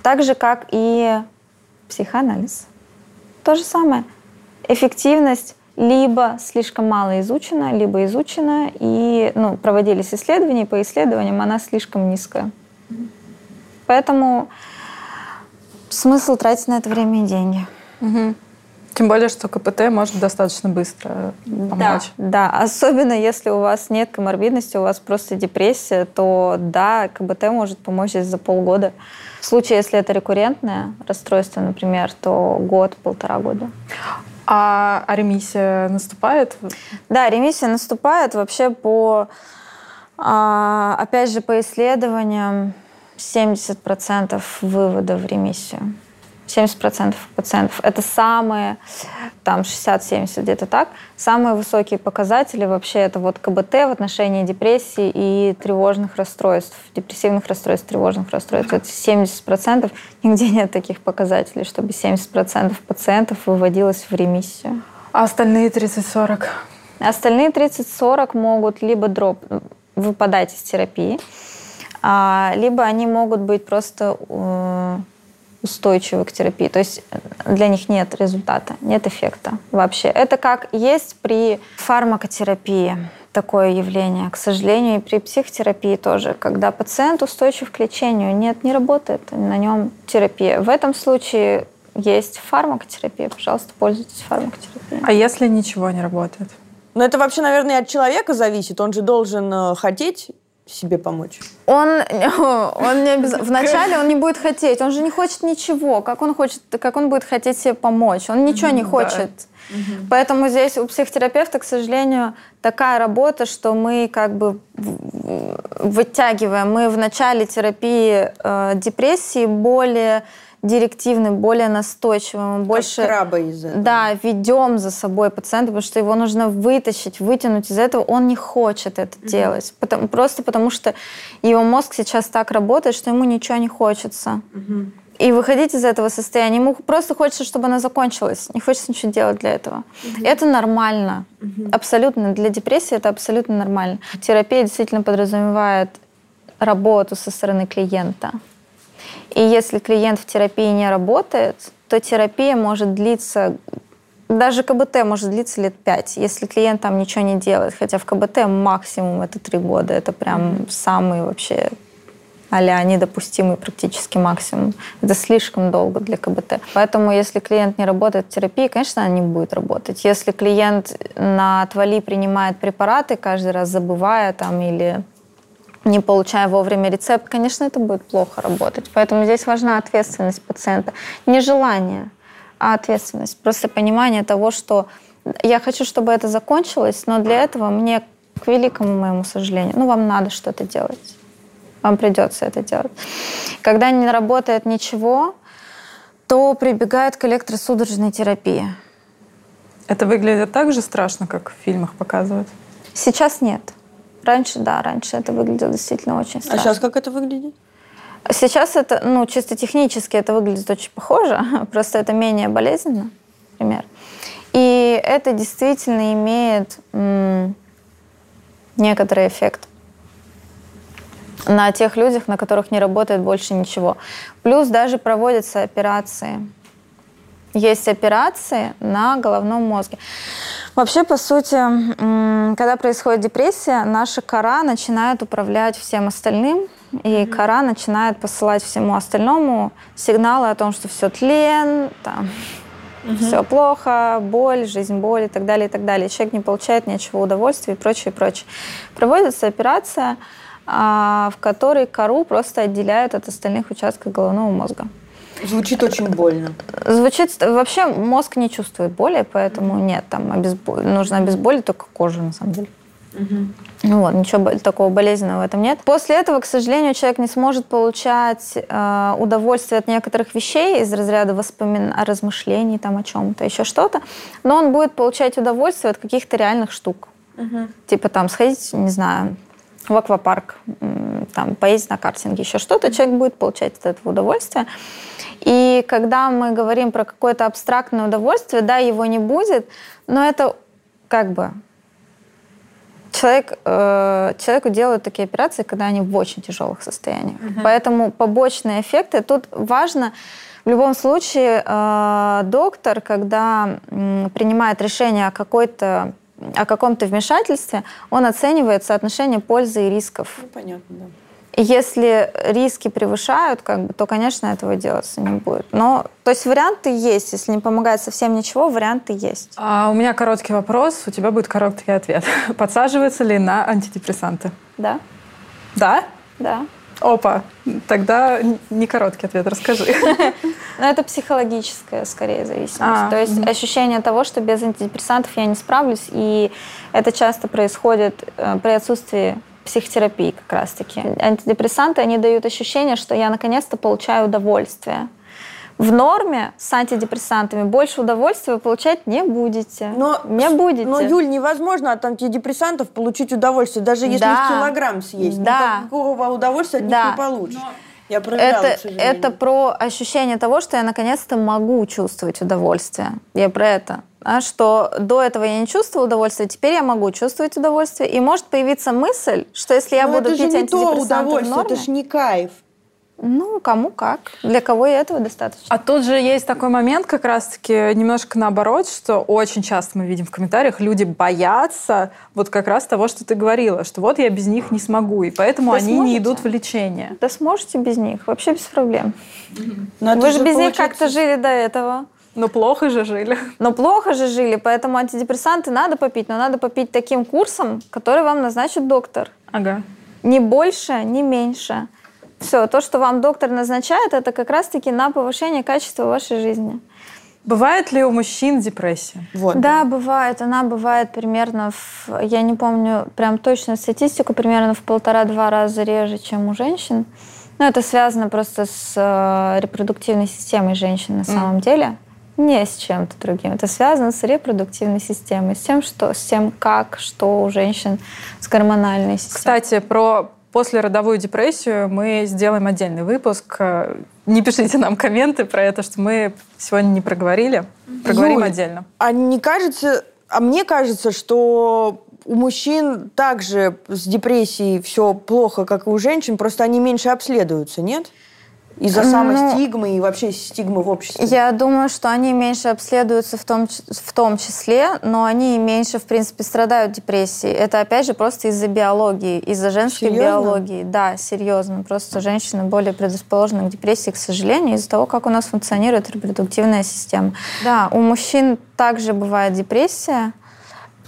Так же, как и психоанализ. То же самое. Эффективность либо слишком мало изучена, либо изучена, и ну, проводились исследования, по исследованиям она слишком низкая. Поэтому смысл тратить на это время и деньги. Угу. Тем более, что КПТ может достаточно быстро помочь. Да, да, особенно если у вас нет коморбидности, у вас просто депрессия, то да, КБТ может помочь здесь за полгода. В случае, если это рекуррентное расстройство, например, то год, полтора года. А, а ремиссия наступает? Да, ремиссия наступает вообще по, а, опять же, по исследованиям 70% вывода в ремиссию. 70% пациентов. Это самые, там 60-70 где-то так, самые высокие показатели вообще это вот КБТ в отношении депрессии и тревожных расстройств, депрессивных расстройств, тревожных расстройств. Это 70%, нигде нет таких показателей, чтобы 70% пациентов выводилось в ремиссию. А остальные 30-40? Остальные 30-40 могут либо дроп, выпадать из терапии, либо они могут быть просто э, устойчивы к терапии. То есть для них нет результата, нет эффекта вообще. Это как есть при фармакотерапии такое явление. К сожалению, и при психотерапии тоже, когда пациент устойчив к лечению, нет, не работает на нем терапия. В этом случае есть фармакотерапия, пожалуйста, пользуйтесь фармакотерапией. А если ничего не работает? Ну, это вообще, наверное, от человека зависит. Он же должен э, хотеть себе помочь? Он, он не обяз... вначале он не будет хотеть, он же не хочет ничего. Как он хочет, как он будет хотеть себе помочь? Он ничего не хочет. Угу. Поэтому здесь у психотерапевта, к сожалению, такая работа, что мы как бы вытягиваем. Мы в начале терапии э, депрессии более директивным, более настойчивым, больше краба из этого. Да, ведем за собой пациента, потому что его нужно вытащить, вытянуть из этого. Он не хочет это mm-hmm. делать, потому, просто потому что его мозг сейчас так работает, что ему ничего не хочется. Mm-hmm. И выходить из этого состояния. Ему просто хочется, чтобы она закончилась. Не хочется ничего делать для этого. Mm-hmm. Это нормально. Mm-hmm. Абсолютно. Для депрессии это абсолютно нормально. Терапия действительно подразумевает работу со стороны клиента. И если клиент в терапии не работает, то терапия может длиться, даже КБТ может длиться лет пять, если клиент там ничего не делает. Хотя в КБТ максимум это три года. Это прям mm-hmm. самый вообще а недопустимый практически максимум. Это слишком долго для КБТ. Поэтому если клиент не работает в терапии, конечно, она не будет работать. Если клиент на отвали принимает препараты, каждый раз забывая там или не получая вовремя рецепт, конечно, это будет плохо работать. Поэтому здесь важна ответственность пациента. Не желание, а ответственность. Просто понимание того, что я хочу, чтобы это закончилось, но для этого мне, к великому моему сожалению, ну, вам надо что-то делать. Вам придется это делать. Когда не работает ничего, то прибегает к электросудорожной терапии. Это выглядит так же страшно, как в фильмах показывают? Сейчас нет. Раньше, да, раньше это выглядело действительно очень страшно. А сейчас как это выглядит? Сейчас это, ну, чисто технически это выглядит очень похоже, просто это менее болезненно, например. И это действительно имеет м- некоторый эффект на тех людях, на которых не работает больше ничего. Плюс даже проводятся операции. Есть операции на головном мозге. Вообще, по сути, когда происходит депрессия, наша кора начинает управлять всем остальным, и mm-hmm. кора начинает посылать всему остальному сигналы о том, что все тлен, там, mm-hmm. все плохо, боль, жизнь боль и так далее, и так далее. Человек не получает ничего удовольствия и прочее, и прочее. Проводится операция, а, в которой кору просто отделяют от остальных участков головного мозга. Звучит очень больно. Звучит... Вообще мозг не чувствует боли, поэтому mm-hmm. нет, там обезбол... нужно обезболить только кожу, на самом деле. Ну вот, ничего такого болезненного в этом нет. После этого, к сожалению, человек не сможет получать э, удовольствие от некоторых вещей из разряда воспомин... размышлений там о чем-то, еще что-то, но он будет получать удовольствие от каких-то реальных штук. Mm-hmm. Типа там сходить, не знаю, в аквапарк, там, поездить на картинге, еще что-то, человек будет получать от этого удовольствие. И когда мы говорим про какое-то абстрактное удовольствие, да, его не будет, но это как бы человек, э, человеку делают такие операции, когда они в очень тяжелых состояниях. Uh-huh. Поэтому побочные эффекты тут важно. В любом случае, э, доктор, когда э, принимает решение о какой-то о каком-то вмешательстве, он оценивает соотношение пользы и рисков. Ну, понятно, да. Если риски превышают, как бы, то, конечно, этого делаться не будет. Но, то есть варианты есть. Если не помогает совсем ничего, варианты есть. А у меня короткий вопрос, у тебя будет короткий ответ. Подсаживается ли на антидепрессанты? Да. Да? Да. Опа, тогда не короткий ответ, расскажи. Но это психологическая, скорее, зависимость. А, То есть угу. ощущение того, что без антидепрессантов я не справлюсь, и это часто происходит э, при отсутствии психотерапии как раз-таки. Антидепрессанты, они дают ощущение, что я наконец-то получаю удовольствие. В норме с антидепрессантами больше удовольствия вы получать не будете. Но, не будете. Но, Юль, невозможно от антидепрессантов получить удовольствие, даже если да. килограмм съесть. Да. Никакого удовольствия от да. них не получишь. Но... Я проверяла, это, это про ощущение того, что я наконец-то могу чувствовать удовольствие. Я про это. А что до этого я не чувствовала удовольствия, теперь я могу чувствовать удовольствие. И может появиться мысль, что если я Но буду это пить же не то удовольствие, в норме, это же не кайф. Ну, кому как. Для кого и этого достаточно. А тут же есть такой момент как раз-таки немножко наоборот, что очень часто мы видим в комментариях, люди боятся вот как раз того, что ты говорила, что вот я без них не смогу, и поэтому да они сможете. не идут в лечение. Да сможете без них, вообще без проблем. Но Вы же без получается... них как-то жили до этого. Но плохо же жили. Но плохо же жили, поэтому антидепрессанты надо попить, но надо попить таким курсом, который вам назначит доктор. Ага. Ни больше, ни меньше. Все, то, что вам доктор назначает, это как раз-таки на повышение качества вашей жизни. Бывает ли у мужчин депрессия? Вот. Да, бывает. Она бывает примерно, в, я не помню прям точную статистику, примерно в полтора-два раза реже, чем у женщин. Но это связано просто с э, репродуктивной системой женщин на самом mm. деле. Не с чем-то другим. Это связано с репродуктивной системой, с тем, что, с тем, как, что у женщин с гормональной системой. Кстати, про После родовую депрессию мы сделаем отдельный выпуск. Не пишите нам комменты про это, что мы сегодня не проговорили. Проговорим Юль, отдельно. А не кажется, а мне кажется, что у мужчин также с депрессией все плохо, как и у женщин, просто они меньше обследуются, нет? Из-за самой ну, стигмы и вообще стигмы в обществе? Я думаю, что они меньше обследуются в том, в том числе, но они меньше, в принципе, страдают депрессией. Это, опять же, просто из-за биологии, из-за женской серьезно? биологии. Да, серьезно. Просто женщины более предрасположены к депрессии, к сожалению, из-за того, как у нас функционирует репродуктивная система. Да, у мужчин также бывает депрессия,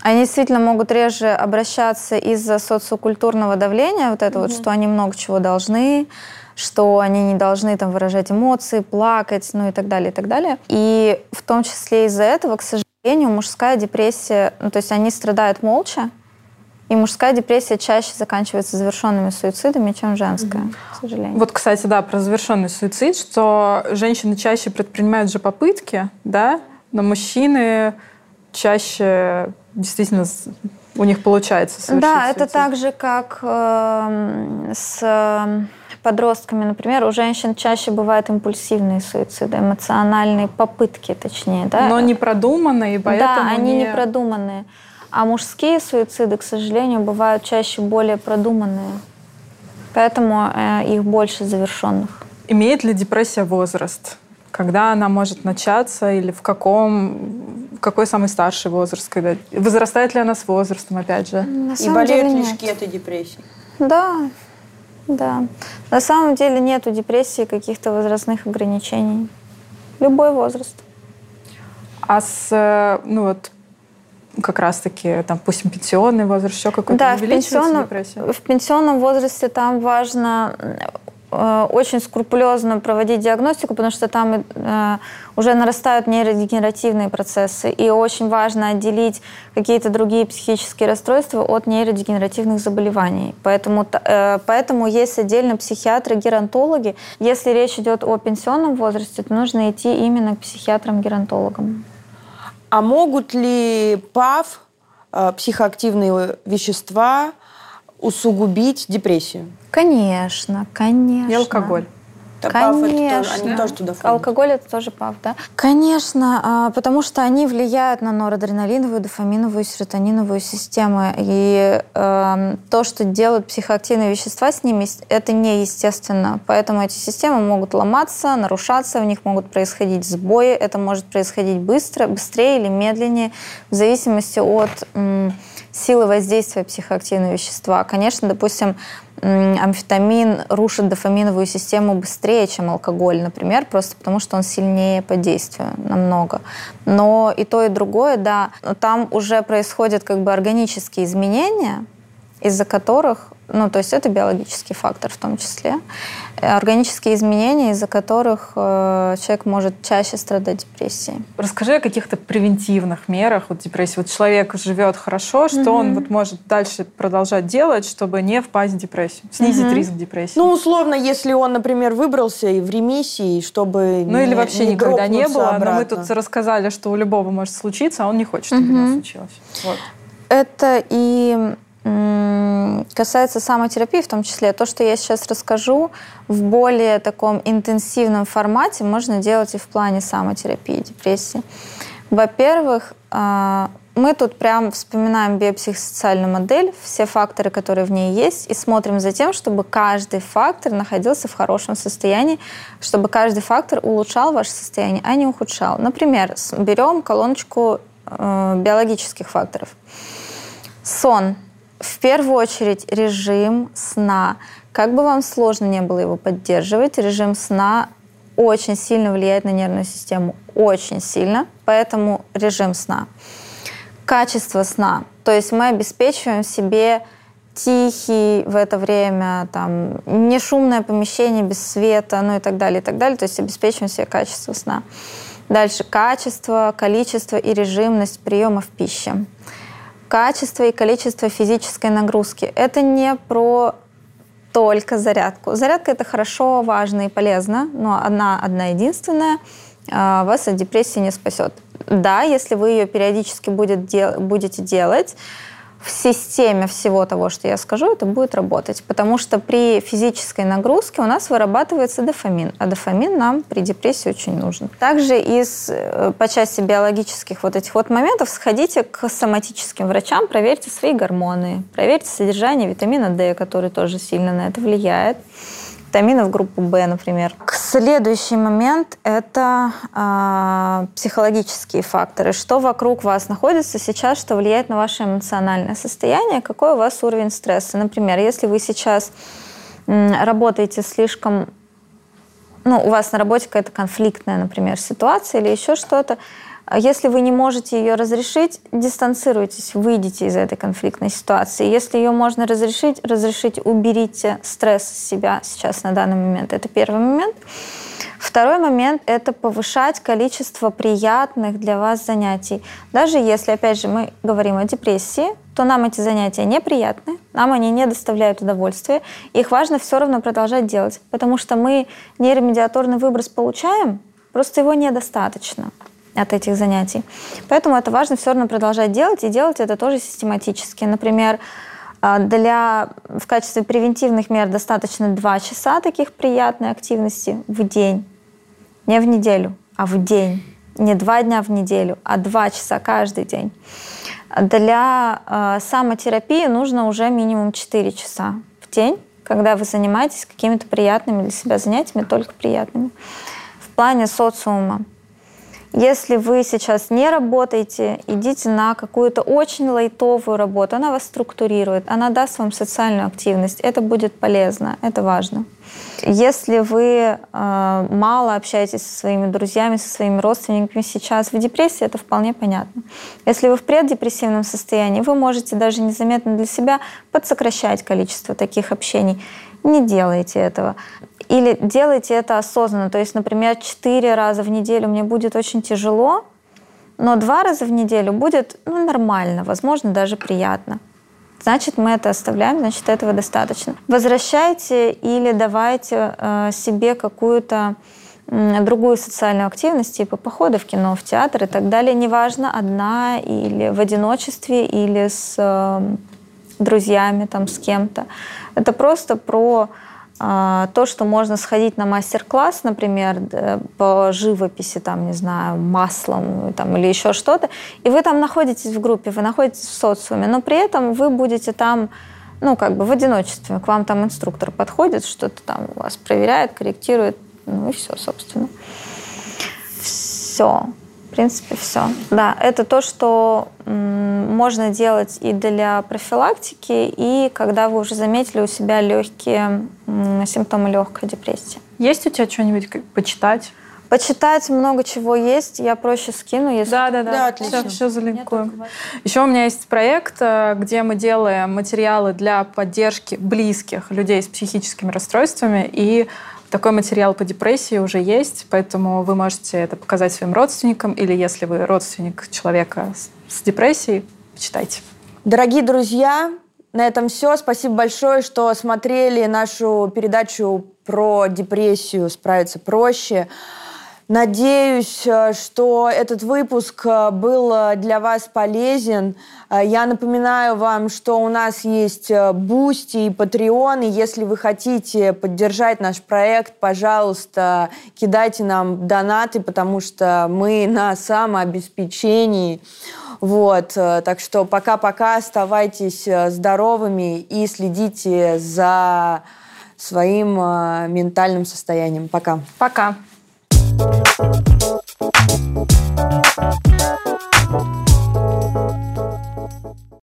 они действительно могут реже обращаться из-за социокультурного давления, вот это mm-hmm. вот, что они много чего должны, что они не должны там выражать эмоции, плакать, ну и так далее, и так далее. И в том числе из-за этого, к сожалению, мужская депрессия, ну то есть они страдают молча, и мужская депрессия чаще заканчивается завершенными суицидами, чем женская, mm-hmm. к сожалению. Вот, кстати, да, про завершенный суицид, что женщины чаще предпринимают же попытки, да, но мужчины чаще действительно у них получается совершить Да, суицид. это так же, как э, с подростками, например, у женщин чаще бывают импульсивные суициды, эмоциональные попытки, точнее, да? Но не продуманные, поэтому Да, они не... не продуманные. А мужские суициды, к сожалению, бывают чаще более продуманные. Поэтому э, их больше завершенных. Имеет ли депрессия возраст? Когда она может начаться или в каком, какой самый старший возраст? Когда, возрастает ли она с возрастом, опять же? На И болеют ли шкеты депрессии? Да, да. На самом деле нет у депрессии каких-то возрастных ограничений. Любой возраст. А с, э, ну вот, как раз-таки, там, допустим, пенсионный возраст, еще какой-то да, в пенсионном, в пенсионном возрасте там важно очень скрупулезно проводить диагностику, потому что там э, уже нарастают нейродегенеративные процессы, и очень важно отделить какие-то другие психические расстройства от нейродегенеративных заболеваний. Поэтому, э, поэтому есть отдельно психиатры, геронтологи. Если речь идет о пенсионном возрасте, то нужно идти именно к психиатрам-геронтологам. А могут ли ПАВ, психоактивные вещества, усугубить депрессию? Конечно, конечно. И алкоголь. Конечно. Тоже, они тоже туда входят. Алкоголь это тоже ПАВ, да? Конечно, а, потому что они влияют на норадреналиновую, дофаминовую, серотониновую системы. И э, то, что делают психоактивные вещества с ними, это неестественно. Поэтому эти системы могут ломаться, нарушаться, в них могут происходить сбои. Это может происходить быстро, быстрее или медленнее, в зависимости от силы воздействия психоактивного вещества. Конечно, допустим, амфетамин рушит дофаминовую систему быстрее, чем алкоголь, например, просто потому что он сильнее по действию намного. Но и то, и другое, да, там уже происходят как бы органические изменения, из-за которых ну, то есть это биологический фактор в том числе. Э, органические изменения, из-за которых э, человек может чаще страдать депрессией. Расскажи о каких-то превентивных мерах вот депрессии. Вот человек живет хорошо, что mm-hmm. он вот может дальше продолжать делать, чтобы не впасть в депрессию, снизить mm-hmm. риск депрессии? Ну, условно, если он, например, выбрался и в ремиссии, чтобы Ну, не, или вообще не никогда не было, обратно. но мы тут рассказали, что у любого может случиться, а он не хочет, чтобы mm-hmm. у него случилось. Вот. Это и Касается самотерапии в том числе, то, что я сейчас расскажу, в более таком интенсивном формате можно делать и в плане самотерапии, депрессии. Во-первых, а, мы тут прям вспоминаем биопсихосоциальную модель, все факторы, которые в ней есть, и смотрим за тем, чтобы каждый фактор находился в хорошем состоянии, чтобы каждый фактор улучшал ваше состояние, а не ухудшал. Например, берем колоночку э, биологических факторов. Сон в первую очередь режим сна. Как бы вам сложно не было его поддерживать, режим сна очень сильно влияет на нервную систему, очень сильно, поэтому режим сна. Качество сна, то есть мы обеспечиваем себе тихий в это время, там, не шумное помещение без света, ну и так далее, и так далее, то есть обеспечиваем себе качество сна. Дальше качество, количество и режимность приемов пищи качество и количество физической нагрузки. Это не про только зарядку. Зарядка это хорошо, важно и полезно, но одна, одна единственная а, вас от депрессии не спасет. Да, если вы ее периодически будет будете делать, в системе всего того, что я скажу, это будет работать. Потому что при физической нагрузке у нас вырабатывается дофамин, а дофамин нам при депрессии очень нужен. Также из, э, по части биологических вот этих вот моментов сходите к соматическим врачам, проверьте свои гормоны, проверьте содержание витамина D, который тоже сильно на это влияет витаминов группы В, например. Следующий момент – это э, психологические факторы. Что вокруг вас находится сейчас, что влияет на ваше эмоциональное состояние, какой у вас уровень стресса. Например, если вы сейчас работаете слишком ну, у вас на работе какая-то конфликтная, например, ситуация или еще что-то, если вы не можете ее разрешить, дистанцируйтесь, выйдите из этой конфликтной ситуации. Если ее можно разрешить, разрешите, уберите стресс с себя сейчас на данный момент. Это первый момент. Второй момент – это повышать количество приятных для вас занятий. Даже если, опять же, мы говорим о депрессии, то нам эти занятия неприятны, нам они не доставляют удовольствия, их важно все равно продолжать делать, потому что мы нейромедиаторный выброс получаем, просто его недостаточно от этих занятий. Поэтому это важно все равно продолжать делать, и делать это тоже систематически. Например, а, для, в качестве превентивных мер достаточно 2 часа таких приятной активности в день. Не в неделю, а в день. Не два дня в неделю, а два часа каждый день. Для э, самотерапии нужно уже минимум 4 часа в день, когда вы занимаетесь какими-то приятными для себя занятиями, только приятными. В плане социума если вы сейчас не работаете, идите на какую-то очень лайтовую работу. Она вас структурирует, она даст вам социальную активность. Это будет полезно, это важно. Если вы э, мало общаетесь со своими друзьями, со своими родственниками сейчас в депрессии, это вполне понятно. Если вы в преддепрессивном состоянии, вы можете даже незаметно для себя подсокращать количество таких общений. Не делайте этого. Или делайте это осознанно. То есть, например, четыре раза в неделю мне будет очень тяжело, но два раза в неделю будет ну, нормально, возможно, даже приятно. Значит, мы это оставляем, значит, этого достаточно. Возвращайте или давайте э, себе какую-то э, другую социальную активность, типа похода в кино, в театр и так далее. Неважно, одна или в одиночестве, или с э, друзьями, там, с кем-то. Это просто про то, что можно сходить на мастер-класс, например, по живописи, там, не знаю, маслом там, или еще что-то, и вы там находитесь в группе, вы находитесь в социуме, но при этом вы будете там, ну, как бы в одиночестве. К вам там инструктор подходит, что-то там вас проверяет, корректирует, ну и все, собственно. Все. В принципе, все. Да, это то, что можно делать и для профилактики, и когда вы уже заметили у себя легкие симптомы легкой депрессии. Есть у тебя что-нибудь почитать? Почитать много чего есть, я проще скину, если... Да, да, да, да отлично. Все, все залинкуем. Еще у меня есть проект, э, где мы делаем материалы для поддержки близких людей с психическими расстройствами, и такой материал по депрессии уже есть, поэтому вы можете это показать своим родственникам, или если вы родственник человека с депрессией, почитайте. Дорогие друзья, на этом все. Спасибо большое, что смотрели нашу передачу про депрессию «Справиться проще». Надеюсь, э, что этот выпуск э, был э, для вас полезен. Я напоминаю вам, что у нас есть Бусти и Patreon, и если вы хотите поддержать наш проект, пожалуйста, кидайте нам донаты, потому что мы на самообеспечении. Вот, так что пока-пока, оставайтесь здоровыми и следите за своим ментальным состоянием. Пока. Пока. Thank you.